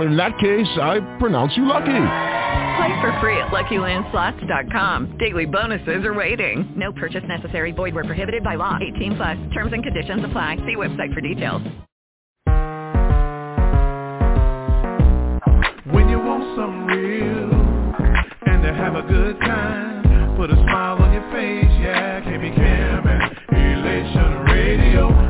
In that case, I pronounce you lucky. Play for free at LuckyLandSlots.com. Daily bonuses are waiting. No purchase necessary. Void where prohibited by law. 18 plus. Terms and conditions apply. See website for details. When you want something real and to have a good time, put a smile on your face, yeah, KB Cam and Elation Radio.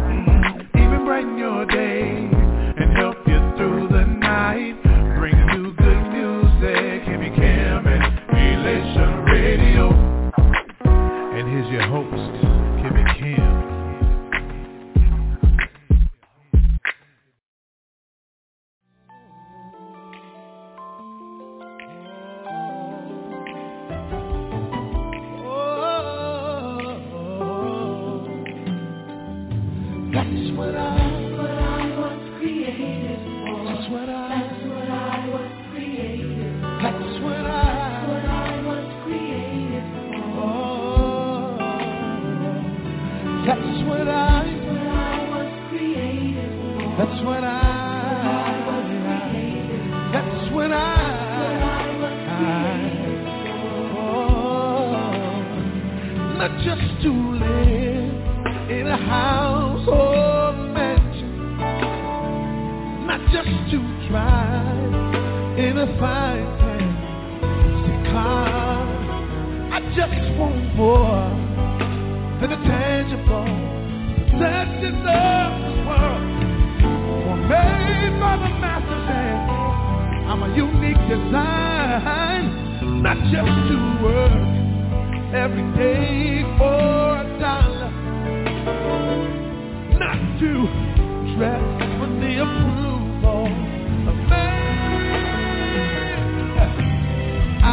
Unique design, not just to work every day for a dollar not to dress with the approval of man. I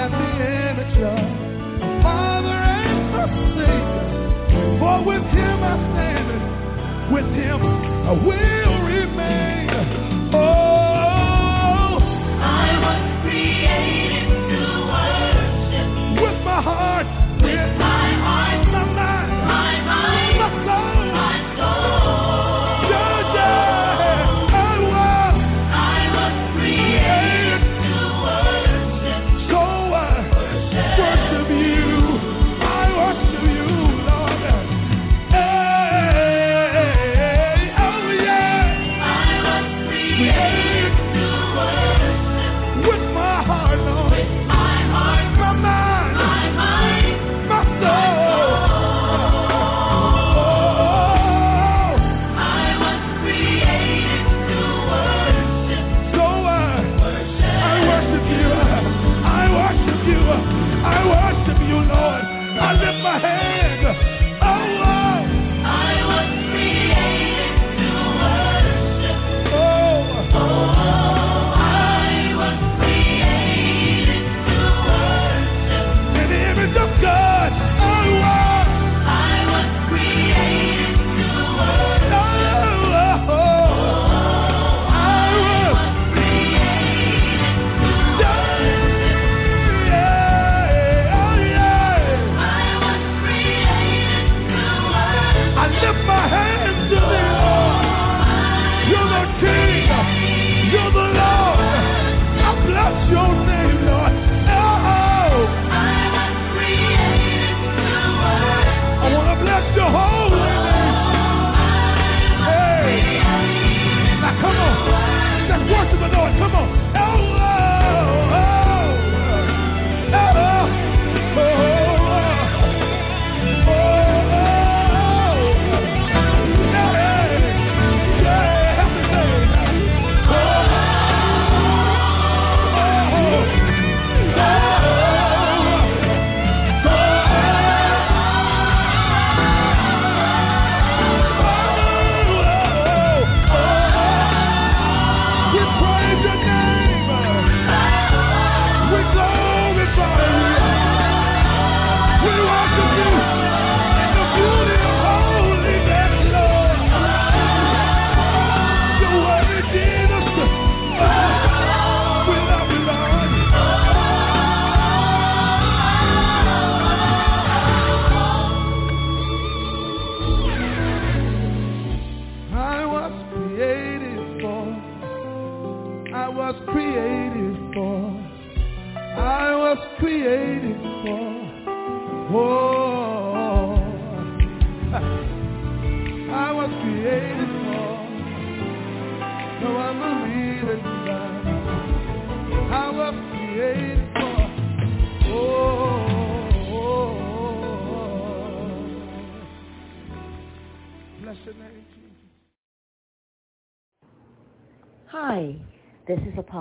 am the image of father and savior. For with him I stand, with him I will remain. Heart,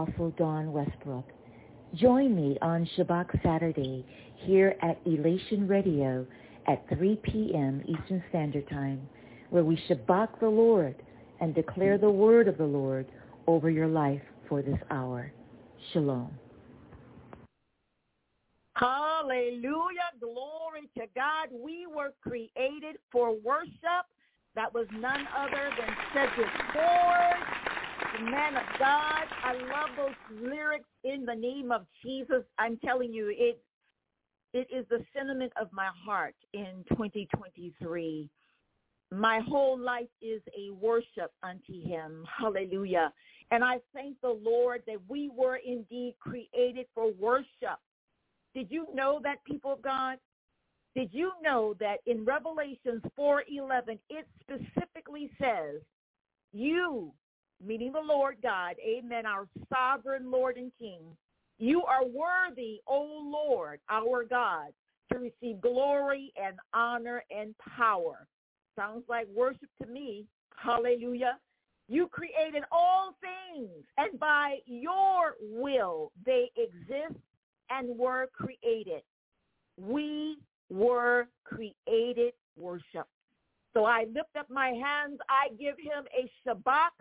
Apostle Dawn Westbrook. Join me on Shabach Saturday here at Elation Radio at 3 p.m. Eastern Standard Time, where we Shabach the Lord and declare the word of the Lord over your life for this hour. Shalom. Hallelujah. Glory to God. We were created for worship. That was none other than Cedric Ford, the man of God. I love those lyrics in the name of Jesus. I'm telling you, it it is the sentiment of my heart in 2023. My whole life is a worship unto him. Hallelujah. And I thank the Lord that we were indeed created for worship. Did you know that, people of God? Did you know that in Revelations 4:11 it specifically says, "You, meaning the Lord God, amen, our sovereign Lord and King, you are worthy, O Lord, our God, to receive glory and honor and power." Sounds like worship to me. Hallelujah. You created all things, and by your will they exist and were created. We were created worship. So I lift up my hands. I give him a Shabach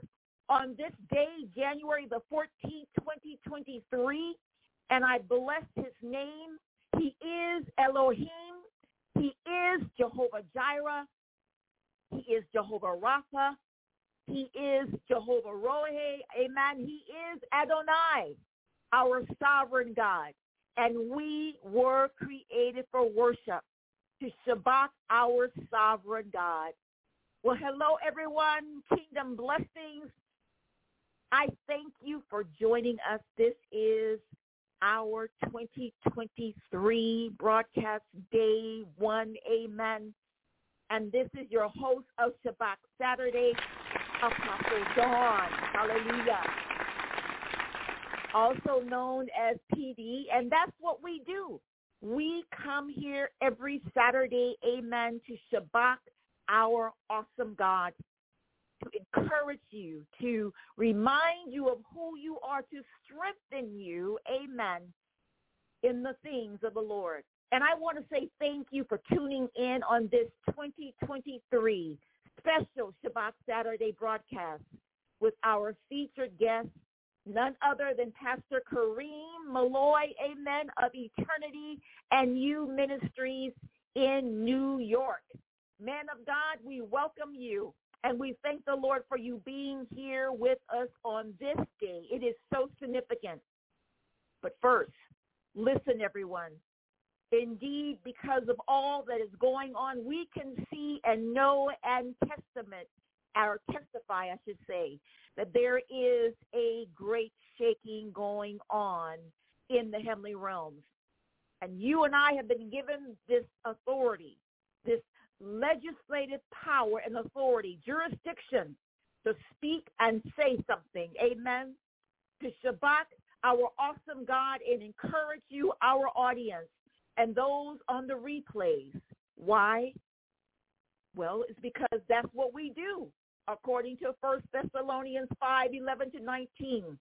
on this day, January the 14th, 2023, and I bless his name. He is Elohim. He is Jehovah Jireh. He is Jehovah Rapha. He is Jehovah Rohe. Amen. He is Adonai, our sovereign God. And we were created for worship, to Shabach our sovereign God. Well, hello, everyone. Kingdom blessings. I thank you for joining us. This is our 2023 broadcast day one. Amen. And this is your host of Shabach Saturday, Apostle Dawn. Hallelujah. Also known as PD. And that's what we do. We come here every Saturday, amen, to Shabach our awesome God, to encourage you, to remind you of who you are, to strengthen you, amen, in the things of the Lord. And I want to say thank you for tuning in on this 2023 special Shabach Saturday broadcast with our featured guest, none other than Pastor Kareem Malloy, amen, of Eternity and You Ministries in New York. Man of God, we welcome you and we thank the Lord for you being here with us on this day. It is so significant. But first, listen, everyone. Indeed, because of all that is going on, we can see and know and testament, or testify, I should say, that there is a great shaking going on in the heavenly realms. And you and I have been given this authority, this legislative power and authority, jurisdiction to speak and say something. Amen. To Shabach our awesome God and encourage you, our audience, and those on the replays. Why? Well, it's because that's what we do, according to 1 Thessalonians 5, 11 to 19.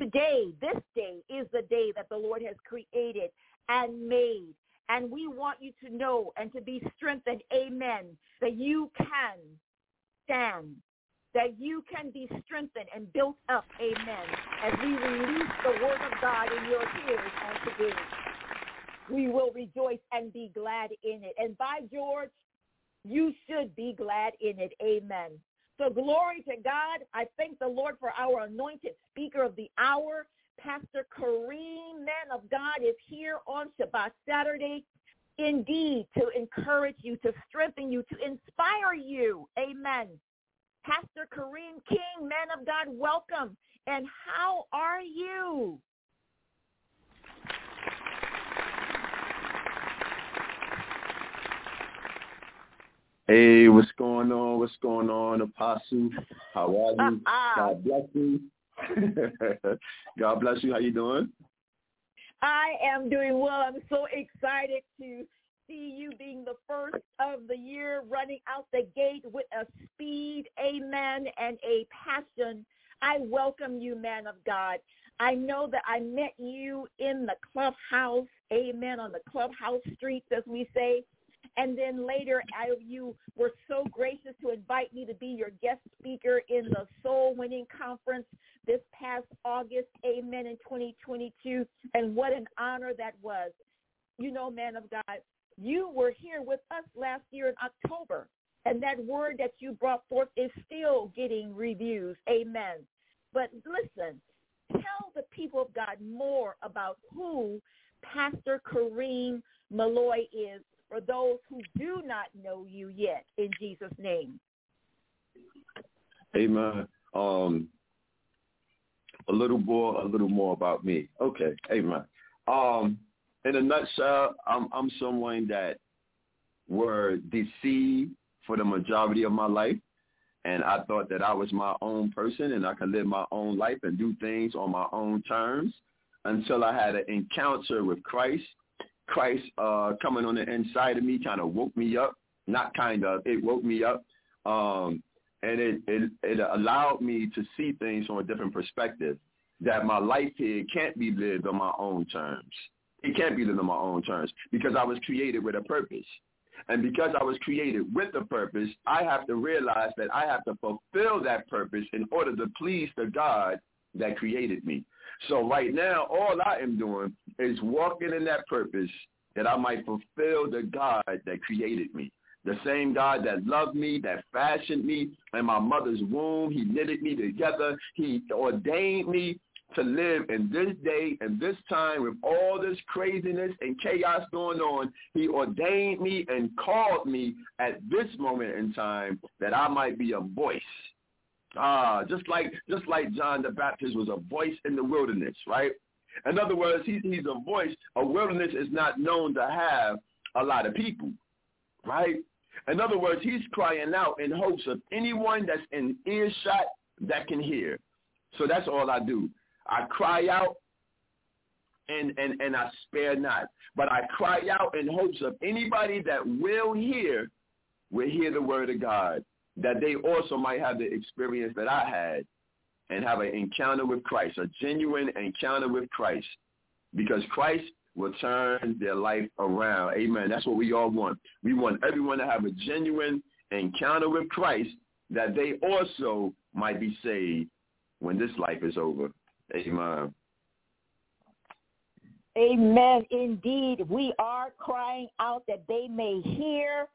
Today, this day is the day that the Lord has created and made. And we want you to know and to be strengthened, amen, that you can stand, that you can be strengthened and built up, amen, as we release the word of God in your ears on today we will rejoice and be glad in it. And by George, you should be glad in it. Amen. So glory to God. I thank the Lord for our anointed speaker of the hour. Pastor Kareem, man of God, is here on Shabach Saturday. Indeed, to encourage you, to strengthen you, to inspire you. Amen. Pastor Kareem King, man of God, welcome. And how are you? Hey, what's going on? What's going on, Apostle? How are you? Ah, ah. God bless you. God bless you. How you doing? I am doing well. I'm so excited to see you being the first of the year running out the gate with a speed, amen, and a passion. I welcome you, man of God. I know that I met you in the clubhouse, amen, on the clubhouse streets, as we say. And then later, I, you were so gracious to invite me to be your guest speaker in the Soul Winning Conference this past August, amen, in 2022. And what an honor that was. You know, man of God, you were here with us last year in October. And that word that you brought forth is still getting reviews. Amen. But listen, tell the people of God more about who Pastor Kareem Malloy is for those who do not know you yet in Jesus' name. Amen. Um, a little more, a little more about me. Okay, amen. Um, in a nutshell, I'm I'm someone that were deceived for the majority of my life, and I thought that I was my own person and I could live my own life and do things on my own terms until I had an encounter with Christ Christ uh, coming on the inside of me kind of woke me up. Not kind of, it woke me up. Um, and it, it, it allowed me to see things from a different perspective, that my life here can't be lived on my own terms. It can't be lived on my own terms because I was created with a purpose. And because I was created with a purpose, I have to realize that I have to fulfill that purpose in order to please the God that created me. So right now, all I am doing is walking in that purpose that I might fulfill the God that created me. The same God that loved me, that fashioned me in my mother's womb. He knitted me together. He ordained me to live in this day and this time with all this craziness and chaos going on. He ordained me and called me at this moment in time that I might be a voice Ah, just like just like John the Baptist was a voice in the wilderness, right? In other words, he's he's a voice. A wilderness is not known to have a lot of people, right? In other words, he's crying out in hopes of anyone that's in earshot that can hear. So that's all I do. I cry out and, and, and I spare not. But I cry out in hopes of anybody that will hear, will hear the word of God that they also might have the experience that I had and have an encounter with Christ, a genuine encounter with Christ, because Christ will turn their life around. Amen. That's what we all want. We want everyone to have a genuine encounter with Christ that they also might be saved when this life is over. Amen. Amen. Indeed, we are crying out that they may hear,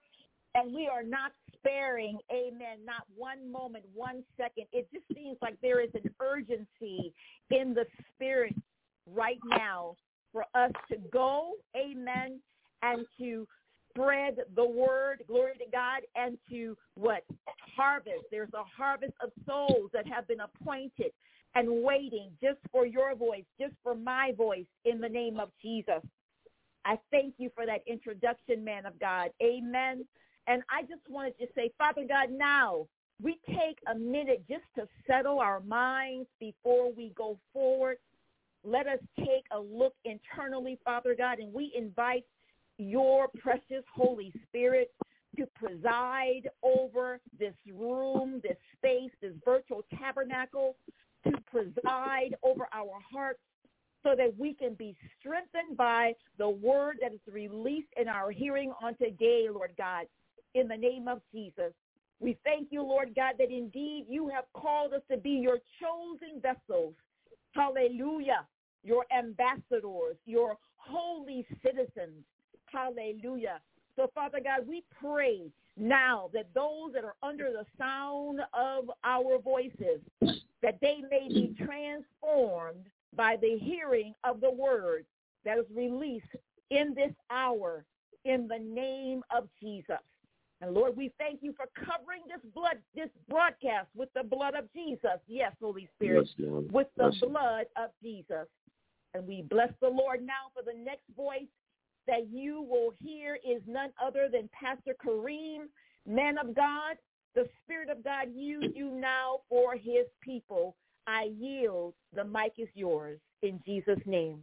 and we are not sparing, amen, not one moment, one second. It just seems like there is an urgency in the spirit right now for us to go, amen, and to spread the word, glory to God, and to what? Harvest. There's a harvest of souls that have been appointed and waiting just for your voice, just for my voice in the name of Jesus. I thank you for that introduction, man of God. Amen. And I just wanted to say, Father God, now we take a minute just to settle our minds before we go forward. Let us take a look internally, Father God, and we invite your precious Holy Spirit to preside over this room, this space, this virtual tabernacle, to preside over our hearts so that we can be strengthened by the word that is released in our hearing on today, Lord God in the name of Jesus. We thank you, Lord God, that indeed you have called us to be your chosen vessels. Hallelujah. Your ambassadors, your holy citizens. Hallelujah. So, Father God, we pray now that those that are under the sound of our voices, that they may be transformed by the hearing of the word that is released in this hour in the name of Jesus. And Lord, we thank you for covering this blood, this broadcast with the blood of Jesus. Yes, Holy Spirit, yes, with the yes. blood of Jesus. And we bless the Lord now for the next voice that you will hear is none other than Pastor Kareem Man of God, the Spirit of God use you now for his people. I yield. The mic is yours in Jesus' name.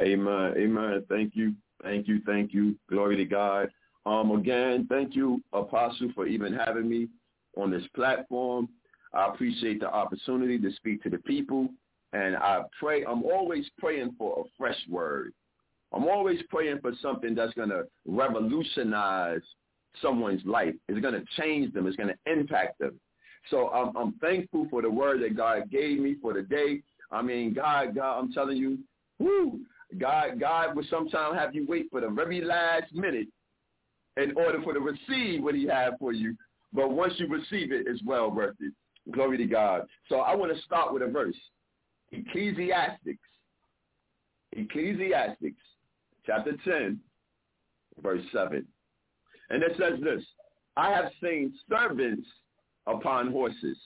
Amen. Amen. Thank you. Thank you. Thank you. Glory to God. Um, again, thank you, Apostle, for even having me on this platform. I appreciate the opportunity to speak to the people. And I pray, I'm always praying for a fresh word. I'm always praying for something that's going to revolutionize someone's life. It's going to change them. It's going to impact them. So I'm, I'm thankful for the word that God gave me for the day. I mean, God, God, I'm telling you, whoo, God, God will sometimes have you wait for the very last minute in order for to receive what he had for you. But once you receive it, it's well worth it. Glory to God. So I want to start with a verse. Ecclesiastics. Ecclesiastics, chapter 10, verse 7. And it says this, I have seen servants upon horses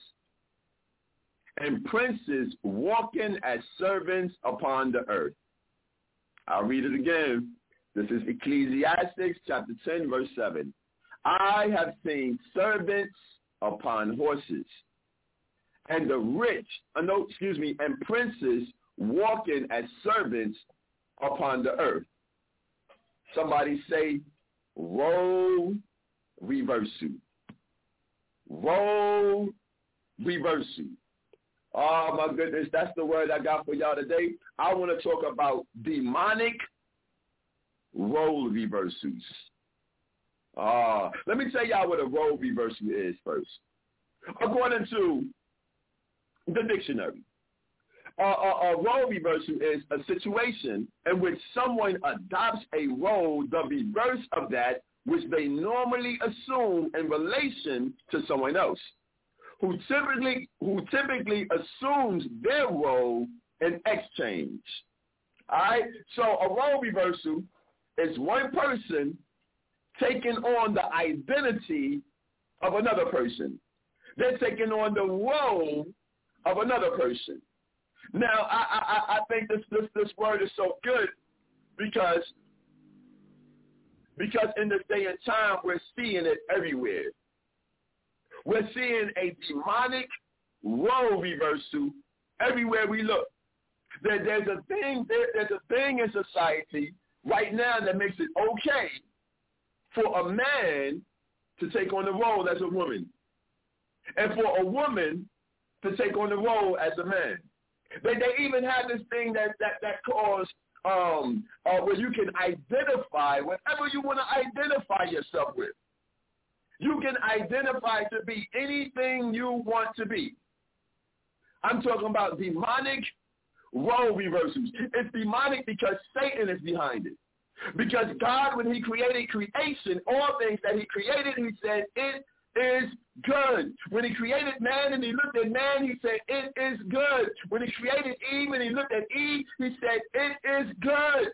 and princes walking as servants upon the earth. I'll read it again. This is Ecclesiastes chapter 10, verse 7. I have seen servants upon horses and the rich, uh, no, excuse me, and princes walking as servants upon the earth. Somebody say, role reversal. Role reversal. Oh my goodness, that's the word I got for y'all today. I want to talk about demonic role reversals. Uh, let me tell y'all what a role reversal is first. According to the dictionary, uh, a, a role reversal is a situation in which someone adopts a role the reverse of that which they normally assume in relation to someone else, who typically who typically assumes their role in exchange. All right, so a role reversal is one person taking on the identity of another person. They're taking on the role of another person. Now, I, I, I think this, this, this word is so good because because in this day and time, we're seeing it everywhere. We're seeing a demonic role reversal everywhere we look. There, there's a thing there, there's a thing in society right now that makes it okay for a man to take on the role as a woman, and for a woman to take on the role as a man. They, they even have this thing that that that calls um, uh, where you can identify whatever you want to identify yourself with. You can identify to be anything you want to be. I'm talking about demonic role reversals. It's demonic because Satan is behind it. Because God, when he created creation, all things that he created, he said, it is good. When he created man and he looked at man, he said, it is good. When he created Eve and he looked at Eve, he said, it is good.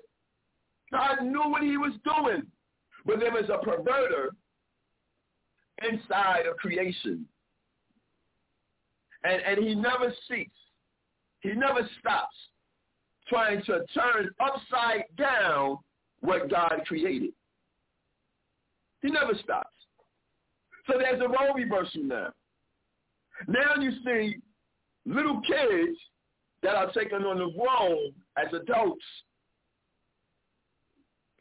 God knew what he was doing. But there was a perverter inside of creation. And, and he never ceased. He never stops trying to turn upside down what God created. He never stops. So there's a role reversal now. Now you see little kids that are taking on the role as adults.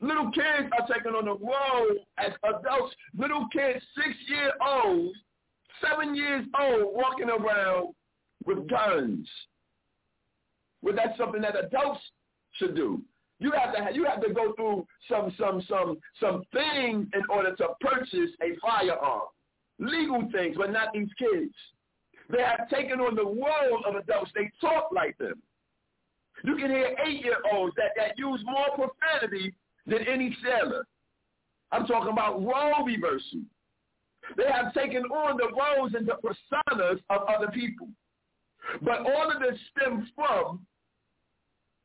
Little kids are taking on the role as adults. Little kids, six years old, seven years old, walking around with guns. Well, that's something that adults should do. You have to you have to go through some some some some things in order to purchase a firearm legal things, but not these kids. They have taken on the role of adults. They talk like them. You can hear eight-year-olds that, that use more profanity than any sailor. I'm talking about role reversal. They have taken on the roles and the personas of other people. But all of this stems from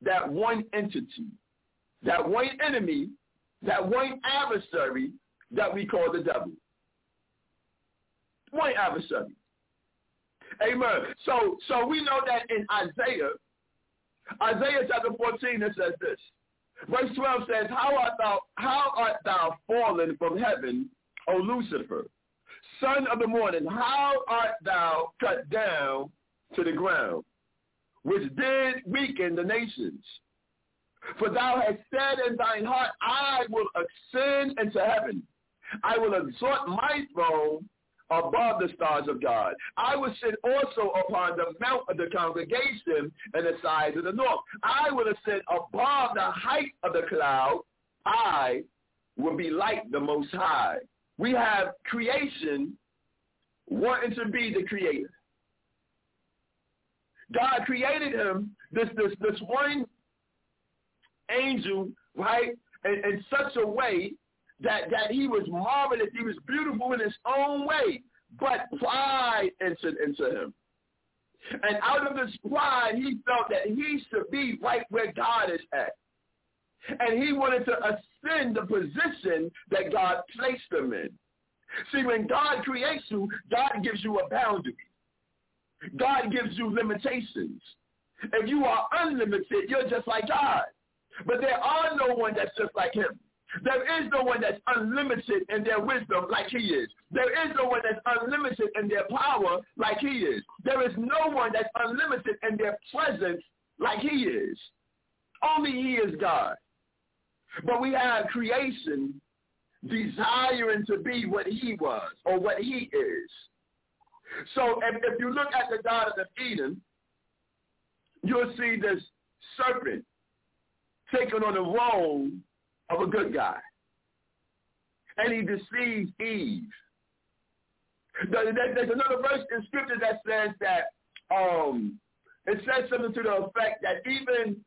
that one entity, that one enemy, that one adversary that we call the devil one adversary. Amen. So, so we know that in Isaiah, Isaiah chapter 14, it says this. Verse 12 says, How art thou, how art thou fallen from heaven, O Lucifer, son of the morning? How art thou cut down to the ground, which did weaken the nations? For thou hast said in thine heart, I will ascend into heaven. I will exalt my throne above the stars of God. I will sit also upon the mount of the congregation and the sides of the north. I will ascend above the height of the cloud. I will be like the Most High. We have creation wanting to be the creator. God created him, this, this, this one angel, right, in, in such a way that, that he was marvelous, he was beautiful in his own way, but pride entered into him. And out of this pride, he felt that he should be right where God is at. And he wanted to ascend the position that God placed him in. See, when God creates you, God gives you a boundary. God gives you limitations. If you are unlimited, you're just like God. But there are no one that's just like him. There is no one that's unlimited in their wisdom like he is. There is no one that's unlimited in their power like he is. There is no one that's unlimited in their presence like he is. Only he is God. But we have creation desiring to be what he was or what he is. So if, if you look at the Garden of Eden, you'll see this serpent taking on the role of a good guy. And he deceives Eve. There's another verse in scripture that says that um, it says something to the effect that even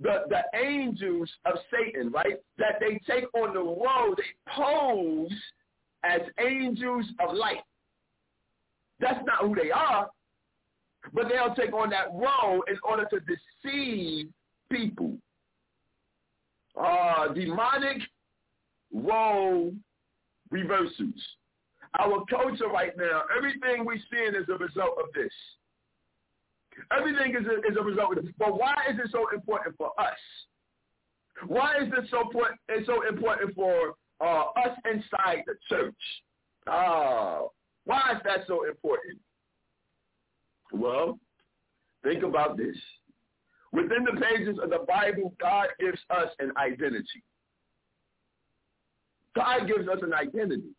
the, the angels of Satan, right, that they take on the role, they pose as angels of light. That's not who they are, but they'll take on that role in order to deceive people uh, demonic role reversals. Our culture right now, everything we're seeing is a result of this. Everything is a, is a result of this. But why is it so important for us? Why is this so important, it's so important for uh, us inside the church? Uh, why is that so important? Well, think about this. Within the pages of the Bible, God gives us an identity. God gives us an identity.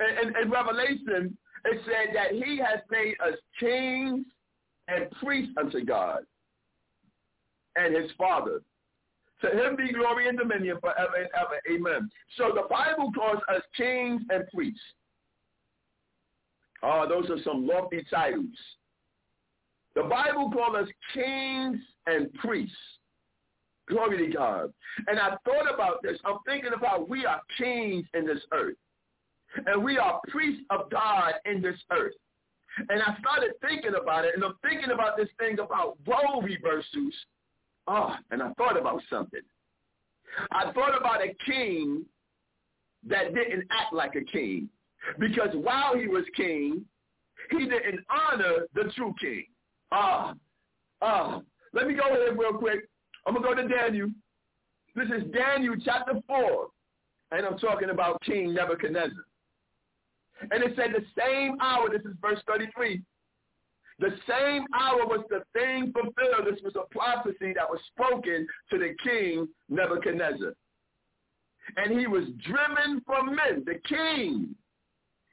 And in Revelation, it said that he has made us kings and priests unto God and his Father. To him be glory and dominion forever and ever. Amen. So the Bible calls us kings and priests. Oh, those are some lofty titles. The Bible calls us kings and priests. Glory to God. And I thought about this. I'm thinking about we are kings in this earth. And we are priests of God in this earth. And I started thinking about it, and I'm thinking about this thing about role reversals. Oh, and I thought about something. I thought about a king that didn't act like a king. Because while he was king, he didn't honor the true king. Ah, ah. Let me go ahead real quick. I'm going to go to Daniel. This is Daniel chapter 4. And I'm talking about King Nebuchadnezzar. And it said the same hour, this is verse 33, the same hour was the thing fulfilled. This was a prophecy that was spoken to the king Nebuchadnezzar. And he was driven from men, the king.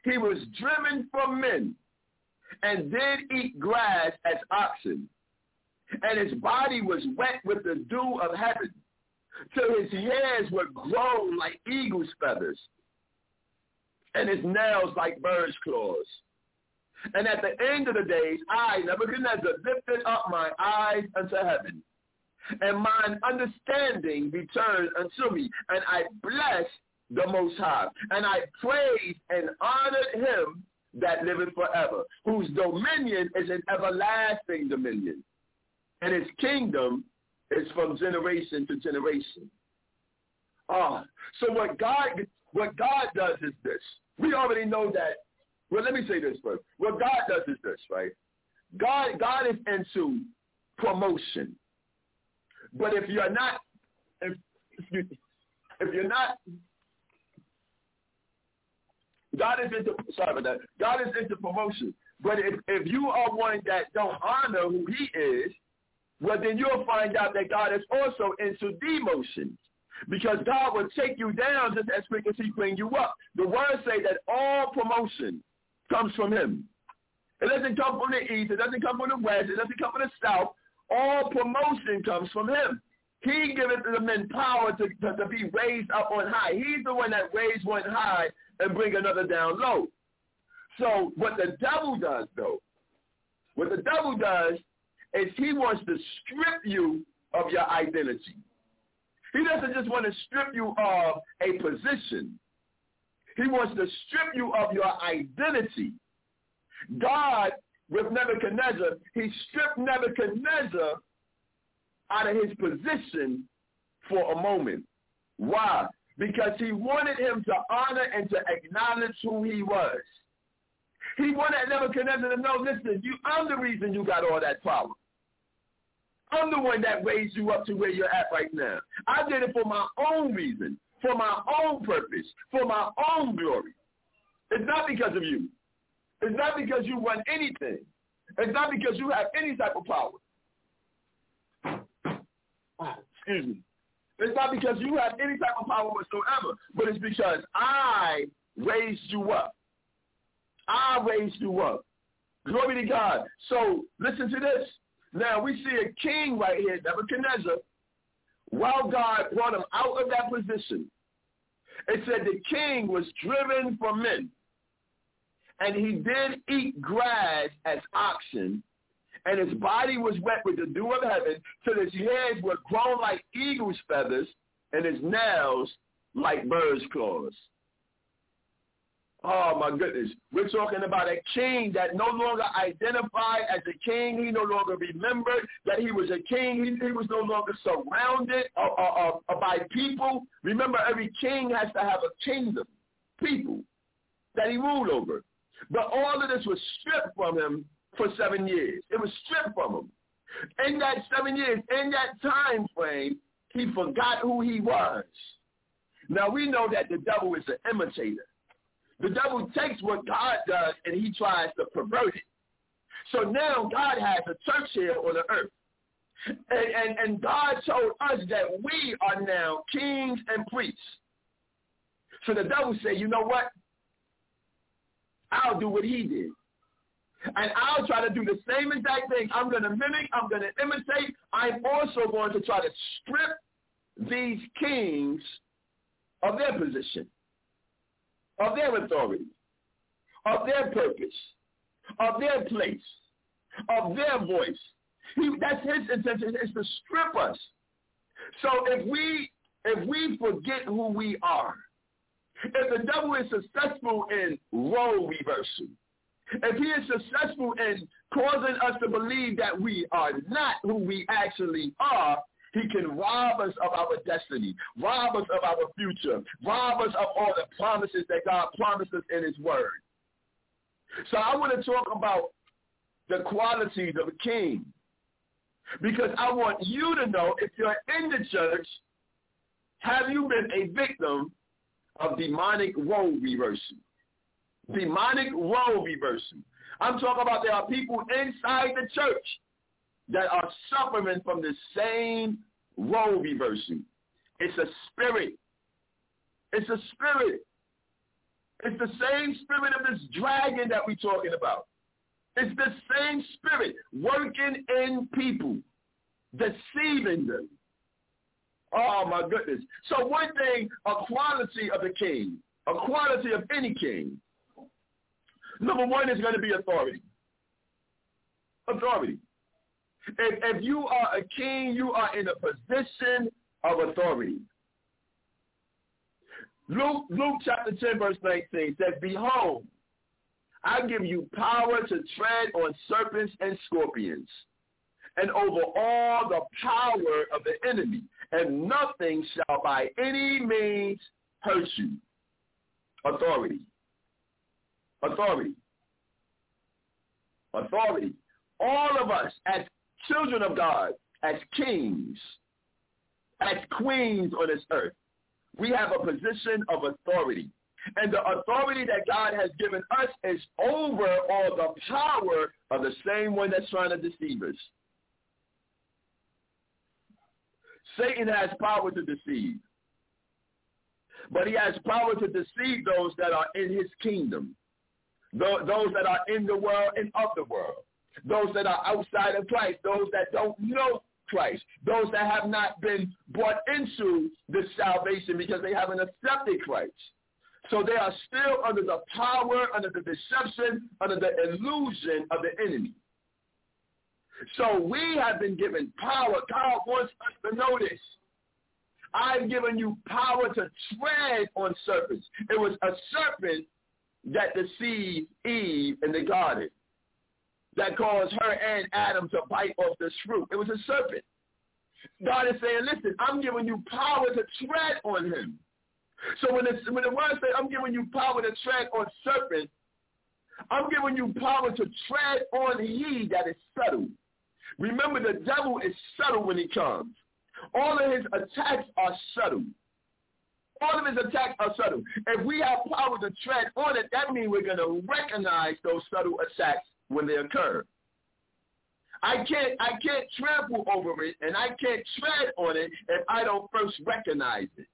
He was driven from men and did eat grass as oxen. And his body was wet with the dew of heaven, till his hairs were grown like eagle's feathers, and his nails like bird's claws. And at the end of the days, I, Nebuchadnezzar, lifted up my eyes unto heaven, and mine understanding returned unto me, and I blessed the Most High, and I praised and honored him that liveth forever, whose dominion is an everlasting dominion, and his kingdom is from generation to generation. Ah, so what God what God does is this. We already know that. Well, let me say this first. What God does is this, right? God God is into promotion. But if you're not if, if you're not, God is into, sorry about that, God is into promotion. But if, if you are one that don't honor who he is, well, then you'll find out that God is also into demotion. Because God will take you down just as quick as he bring you up. The words say that all promotion comes from him. It doesn't come from the east. It doesn't come from the west. It doesn't come from the south. All promotion comes from him. He giveth the men power to, to, to be raised up on high. He's the one that raised one high and bring another down low. So what the devil does, though, what the devil does is he wants to strip you of your identity. He doesn't just want to strip you of a position. He wants to strip you of your identity. God, with Nebuchadnezzar, he stripped Nebuchadnezzar out of his position for a moment. Why? Because he wanted him to honor and to acknowledge who he was. He wanted Nebuchadnezzar to know, listen, you, I'm the reason you got all that power. I'm the one that raised you up to where you're at right now. I did it for my own reason, for my own purpose, for my own glory. It's not because of you. It's not because you run anything. It's not because you have any type of power. Excuse me. It's not because you have any type of power whatsoever, but it's because I raised you up. I raised you up. Glory to God. So listen to this. Now we see a king right here, Nebuchadnezzar, while God brought him out of that position. It said the king was driven from men, and he did eat grass as oxen, and his body was wet with the dew of heaven, till his hairs were grown like eagle's feathers, and his nails like bird's claws. Oh my goodness. We're talking about a king that no longer identified as a king. He no longer remembered that he was a king. He, he was no longer surrounded uh, uh, uh, by people. Remember, every king has to have a kingdom, people that he ruled over. But all of this was stripped from him for seven years. It was stripped from him. In that seven years, in that time frame, he forgot who he was. Now we know that the devil is an imitator. The devil takes what God does and he tries to pervert it. So now God has a church here on the earth. And, and, and God told us that we are now kings and priests. So the devil said, you know what? I'll do what he did. And I'll try to do the same exact thing. I'm going to mimic. I'm going to imitate. I'm also going to try to strip these kings of their position of their authority, of their purpose, of their place, of their voice. He, that's his intention is to strip us. So if we if we forget who we are, if the devil is successful in role reversal, if he is successful in causing us to believe that we are not who we actually are, he can rob us of our destiny, rob us of our future, rob us of all the promises that God promised us in his word. So I want to talk about the qualities of a king. Because I want you to know if you're in the church, have you been a victim of demonic role reversal? Demonic role reversal. I'm talking about there are people inside the church that are suffering from the same role reversal. It's a spirit. It's a spirit. It's the same spirit of this dragon that we're talking about. It's the same spirit working in people, deceiving them. Oh my goodness. So one thing, a quality of a king, a quality of any king. Number one is going to be authority. Authority. If, if you are a king, you are in a position of authority. Luke, Luke chapter 10 verse 19 says, Behold, I give you power to tread on serpents and scorpions and over all the power of the enemy, and nothing shall by any means hurt you. Authority. Authority. Authority. All of us as children of God, as kings, as queens on this earth. We have a position of authority. And the authority that God has given us is over all the power of the same one that's trying to deceive us. Satan has power to deceive. But he has power to deceive those that are in his kingdom, those that are in the world and of the world, those that are outside of Christ, those that don't know Christ, those that have not been brought into this salvation because they haven't accepted Christ. So they are still under the power, under the deception, under the illusion of the enemy. So we have been given power. God wants us to know this. I've given you power to tread on serpents. It was a serpent that deceived Eve in the garden that caused her and Adam to bite off this fruit. It was a serpent. God is saying, listen, I'm giving you power to tread on him. So when, it's, when the word says, I'm giving you power to tread on serpent, I'm giving you power to tread on he that is subtle. Remember, the devil is subtle when he comes. All of his attacks are subtle. All of his attacks are subtle. If we have power to tread on it, that means we're going to recognize those subtle attacks when they occur. I can't I can't trample over it and I can't tread on it if I don't first recognize it.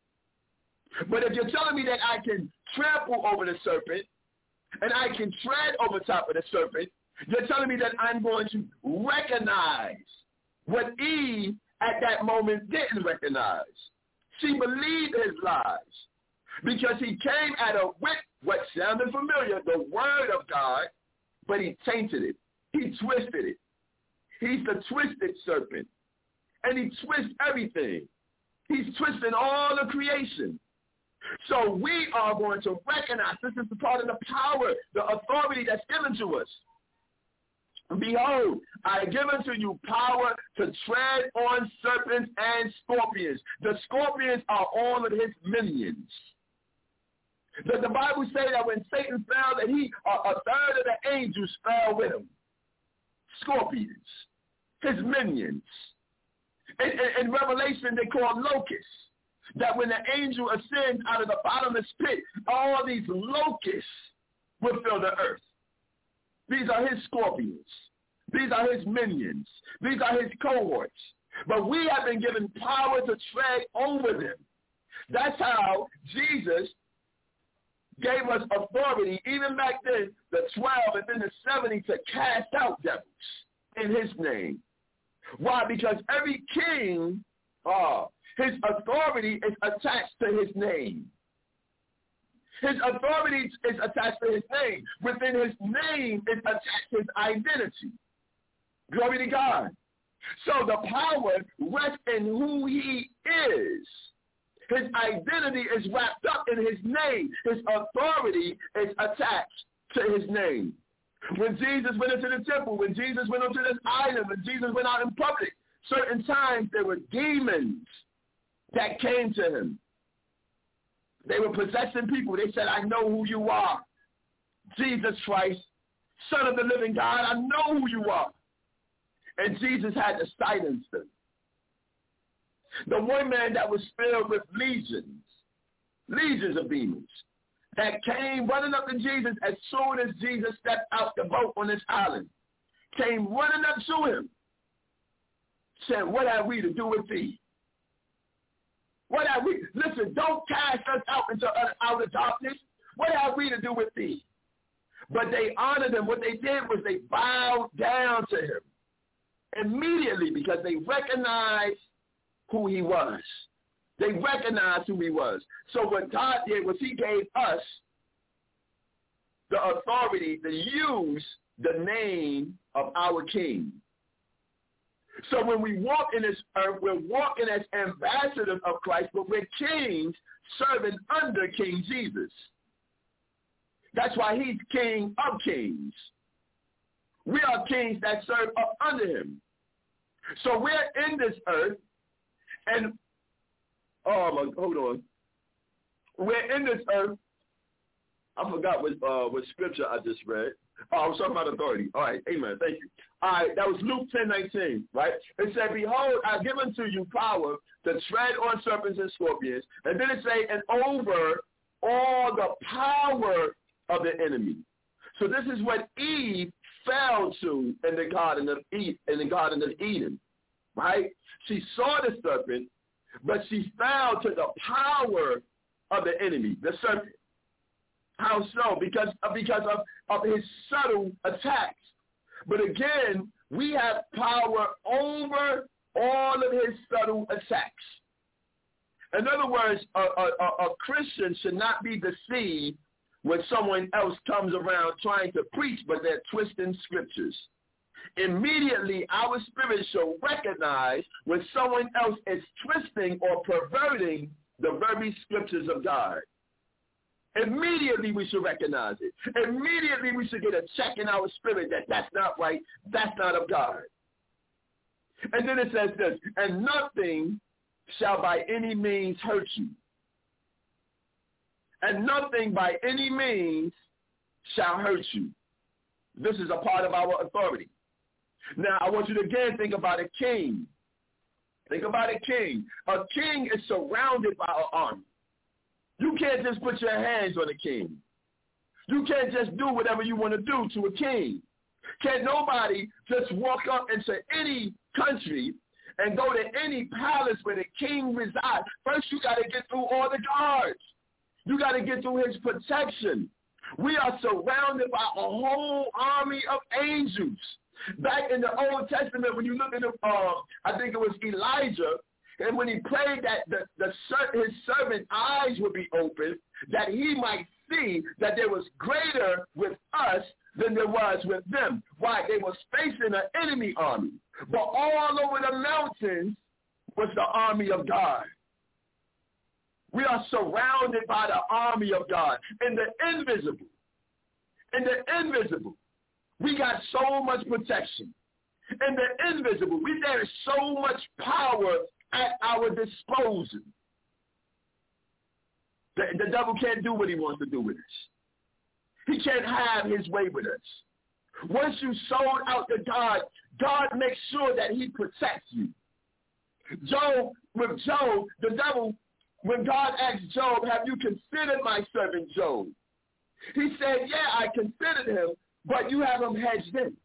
But if you're telling me that I can trample over the serpent and I can tread over top of the serpent, you're telling me that I'm going to recognize what Eve at that moment didn't recognize. She believed his lies because he came at her with what sounded familiar, the word of God, but he tainted it. He twisted it. He's the twisted serpent. And he twists everything. He's twisting all the creation. So we are going to recognize this is the part of the power, the authority that's given to us. Behold, I give unto you power to tread on serpents and scorpions. The scorpions are all of his minions. Does the Bible say that when Satan fell, that he a, third of the angels fell with him? Scorpions, his minions. In, in, in Revelation, they call locusts. That when the angel ascends out of the bottomless pit, all these locusts will fill the earth. These are his scorpions. These are his minions. These are his cohorts. But we have been given power to tread over them. That's how Jesus gave us authority, even back then, the 12 and then the 70 to cast out devils in his name. Why? Because every king, uh, his authority is attached to his name. His authority is attached to his name. Within his name is attached his identity. Glory to God. So the power rests in who he is. His identity is wrapped up in his name. His authority is attached to his name. When Jesus went into the temple, when Jesus went onto this island, when Jesus went out in public, certain times there were demons that came to him. They were possessing people. They said, I know who you are. Jesus Christ, Son of the living God, I know who you are. And Jesus had to silence them. The one man that was filled with legions, legions of demons, that came running up to Jesus as soon as Jesus stepped out the boat on this island, came running up to him, said, what have we to do with thee? What have we? Listen, don't cast us out into outer darkness. What have we to do with thee? But they honored him. What they did was they bowed down to him immediately because they recognized who he was. They recognized who he was. So what God did was he gave us the authority to use the name of our king. So when we walk in this earth, we're walking as ambassadors of Christ, but we're kings serving under King Jesus. That's why he's king of kings. We are kings that serve up under him. So we're in this earth, and oh my, hold on, we're in this earth. I forgot what uh, what scripture I just read. Oh, I was talking about authority. All right, amen. Thank you. All right, that was Luke ten nineteen, right? It said, Behold, I've given to you power to tread on serpents and scorpions. And then it say, and over all the power of the enemy. So this is what Eve fell to in the garden of Eden, in the garden of Eden, right? She saw the serpent, but she fell to the power of the enemy, the serpent. How so? Because uh, because of, of his subtle attacks. But again, we have power over all of his subtle attacks. In other words, a, a, a Christian should not be deceived when someone else comes around trying to preach, but they're twisting scriptures. Immediately, our spirit shall recognize when someone else is twisting or perverting the very scriptures of God. Immediately we should recognize it. Immediately we should get a check in our spirit that that's not right, that's not of God. And then it says this, and nothing shall by any means hurt you. And nothing by any means shall hurt you. This is a part of our authority. Now, I want you to again think about a king. Think about a king. A king is surrounded by an army. You can't just put your hands on a king. You can't just do whatever you want to do to a king. Can't nobody just walk up into any country and go to any palace where the king resides. First, you got to get through all the guards. You got to get through his protection. We are surrounded by a whole army of angels. Back in the Old Testament, when you look at the, uh, I think it was Elijah, and when he prayed that the, the his servant eyes would be open, that he might see that there was greater with us than there was with them. Why? They was facing an enemy army. But all over the mountains was the army of God. We are surrounded by the army of God in the invisible. In the invisible, we got so much protection. In the invisible, we there is so much power at our disposal. The, the devil can't do what he wants to do with us. He can't have his way with us. Once you sold out to God, God makes sure that he protects you. Job, with Job, the devil, when God asked Job, have you considered my servant Job? He said, yeah, I considered him, but you have him hedged in.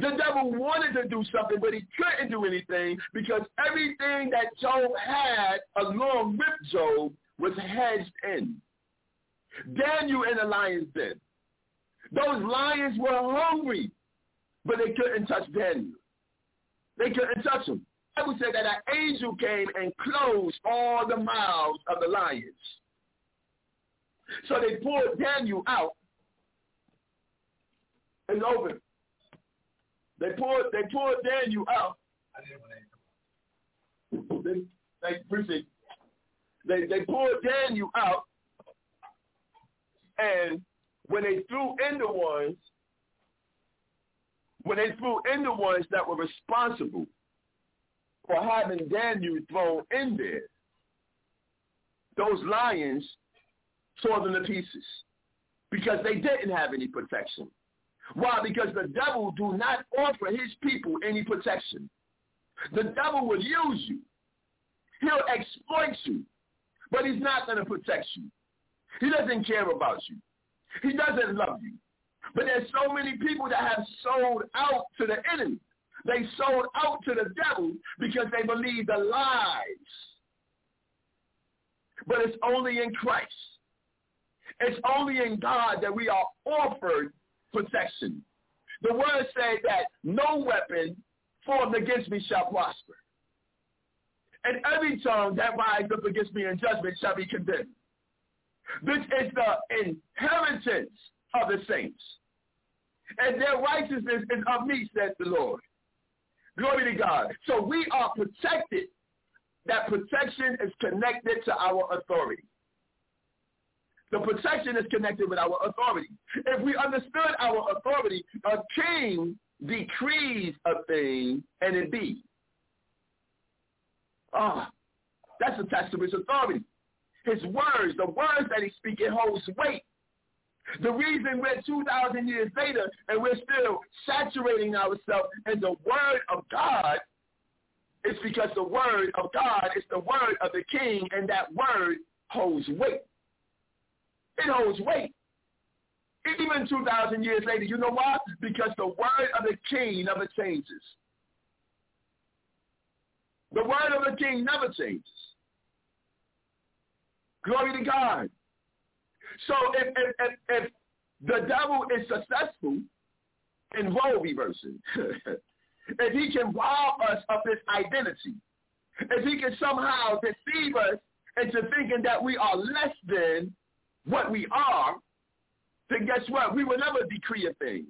The devil wanted to do something, but he couldn't do anything because everything that Job had along with Job was hedged in. Daniel in the lion's den. Those lions were hungry, but they couldn't touch Daniel. They couldn't touch him. I would say that an angel came and closed all the mouths of the lions. So they pulled Daniel out and opened. They pulled they pulled Daniel out. They, they appreciate they they pulled Daniel out and when they threw in the ones when they threw in the ones that were responsible for having Daniel thrown in there, those lions tore them to pieces because they didn't have any protection. Why? Because the devil do not offer his people any protection. The devil will use you. He'll exploit you, but he's not going to protect you. He doesn't care about you. He doesn't love you. But there's so many people that have sold out to the enemy. They sold out to the devil because they believe the lies. But it's only in Christ. It's only in God that we are offered protection. The words say that no weapon formed against me shall prosper. And every tongue that rises up against me in judgment shall be condemned. This is the inheritance of the saints. And their righteousness is of me, says the Lord. Glory to God. So we are protected. That protection is connected to our authority. The protection is connected with our authority. If we understood our authority, a king decrees a thing and it be. Ah, oh, that's attached to his authority. His words, the words that he speaks, it holds weight. The reason we're 2,000 years later and we're still saturating ourselves in the word of God is because the word of God is the word of the king and that word holds weight. It holds weight. Even 2,000 years later, you know why? Because the word of the king never changes. The word of the king never changes. Glory to God. So if, if, if, if the devil is successful in role reversing, if he can rob us of this identity, if he can somehow deceive us into thinking that we are less than what we are, then guess what? We will never decree a thing.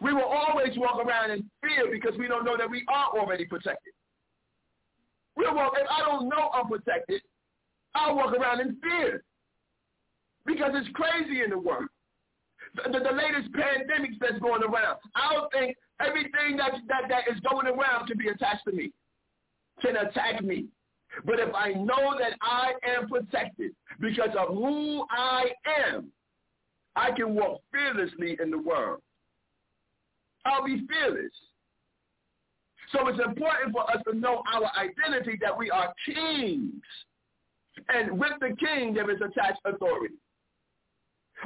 We will always walk around in fear because we don't know that we are already protected. We'll walk, if I don't know I'm protected, I'll walk around in fear because it's crazy in the world. The, the, the latest pandemics that's going around, I don't think everything that, that, that is going around can be attached to me, can attack me. But if I know that I am protected because of who I am, I can walk fearlessly in the world. I'll be fearless. So it's important for us to know our identity that we are kings. And with the king, there is attached authority.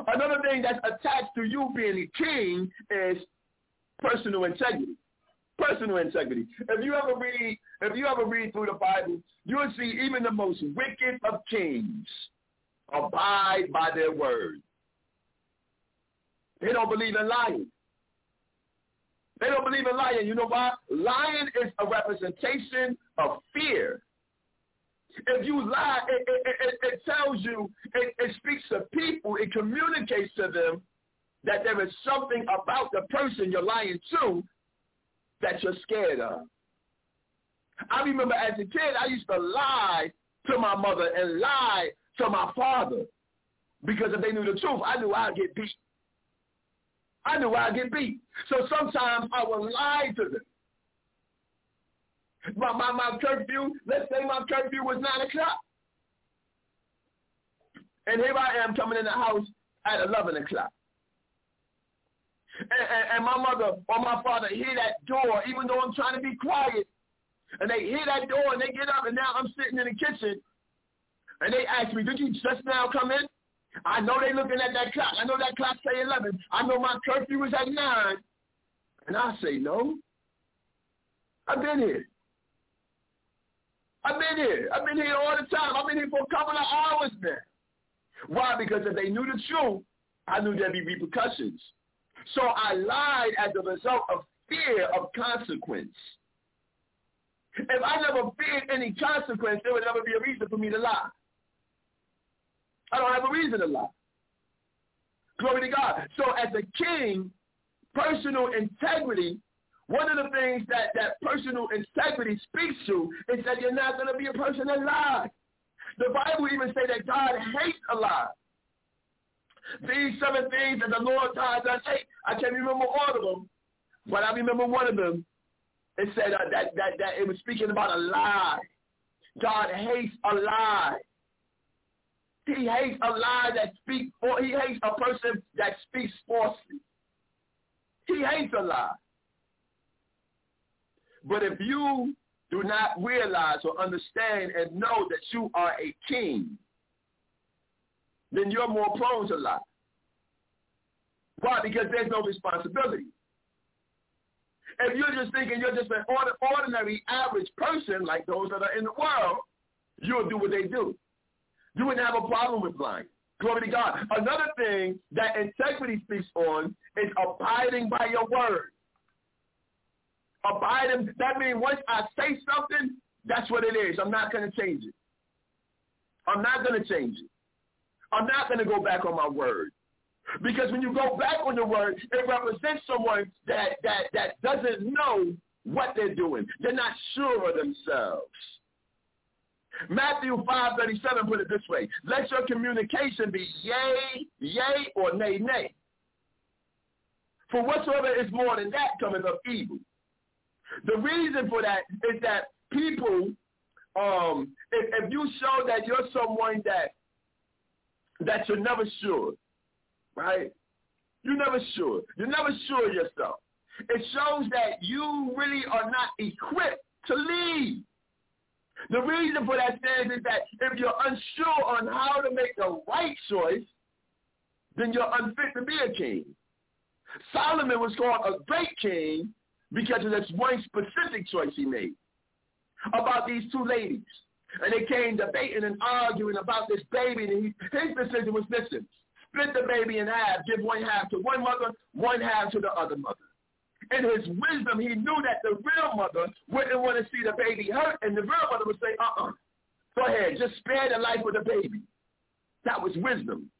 Another thing that's attached to you being a king is personal integrity. Personal integrity. If you ever read, if you ever read through the Bible, you'll see even the most wicked of kings abide by their word. They don't believe in lying. They don't believe in lying. You know why? Lying is a representation of fear. If you lie, it, it, it, it tells you, it, it speaks to people, it communicates to them that there is something about the person you're lying to that you're scared of. I remember as a kid, I used to lie to my mother and lie to my father because if they knew the truth, I knew I'd get beat. I knew I'd get beat. So sometimes I would lie to them. My, my, my curfew, let's say my curfew was 9 o'clock. And here I am coming in the house at 11 o'clock. And, and, and my mother or my father hear that door, even though I'm trying to be quiet. And they hear that door and they get up and now I'm sitting in the kitchen. And they ask me, did you just now come in? I know they looking at that clock. I know that clock say 11. I know my curfew is at 9. And I say, no. I've been here. I've been here. I've been here all the time. I've been here for a couple of hours now. Why? Because if they knew the truth, I knew there'd be repercussions. So I lied as a result of fear of consequence. If I never feared any consequence, there would never be a reason for me to lie. I don't have a reason to lie. Glory to God. So as a king, personal integrity, one of the things that, that personal integrity speaks to is that you're not going to be a person that lies. The Bible even say that God hates a lie. These seven things that the Lord does hate. I can't remember all of them, but I remember one of them. It said uh, that, that, that it was speaking about a lie. God hates a lie. He hates a lie that speaks, or he hates a person that speaks falsely. He hates a lie. But if you do not realize or understand and know that you are a king, then you're more prone to lie. Why? Because there's no responsibility. If you're just thinking you're just an ordinary, average person like those that are in the world, you'll do what they do. You wouldn't have a problem with lying. Glory to God. Another thing that integrity speaks on is abiding by your word. Abiding, that means once I say something, that's what it is. I'm not going to change it. I'm not going to change it. I'm not going to go back on my word. Because when you go back on your word, it represents someone that, that, that doesn't know what they're doing. They're not sure of themselves. Matthew 5.37 put it this way. Let your communication be yea, yea, or nay, nay. For whatsoever is more than that cometh of evil. The reason for that is that people, um, if, if you show that you're someone that that you're never sure, right? You're never sure. You're never sure yourself. It shows that you really are not equipped to lead. The reason for that stands is that if you're unsure on how to make the right choice, then you're unfit to be a king. Solomon was called a great king because of this one specific choice he made about these two ladies. And they came debating and arguing about this baby, and he, his decision was, listen, split the baby in half, give one half to one mother, one half to the other mother. In his wisdom, he knew that the real mother wouldn't want to see the baby hurt, and the real mother would say, uh-uh, go ahead, just spare the life of the baby. That was wisdom.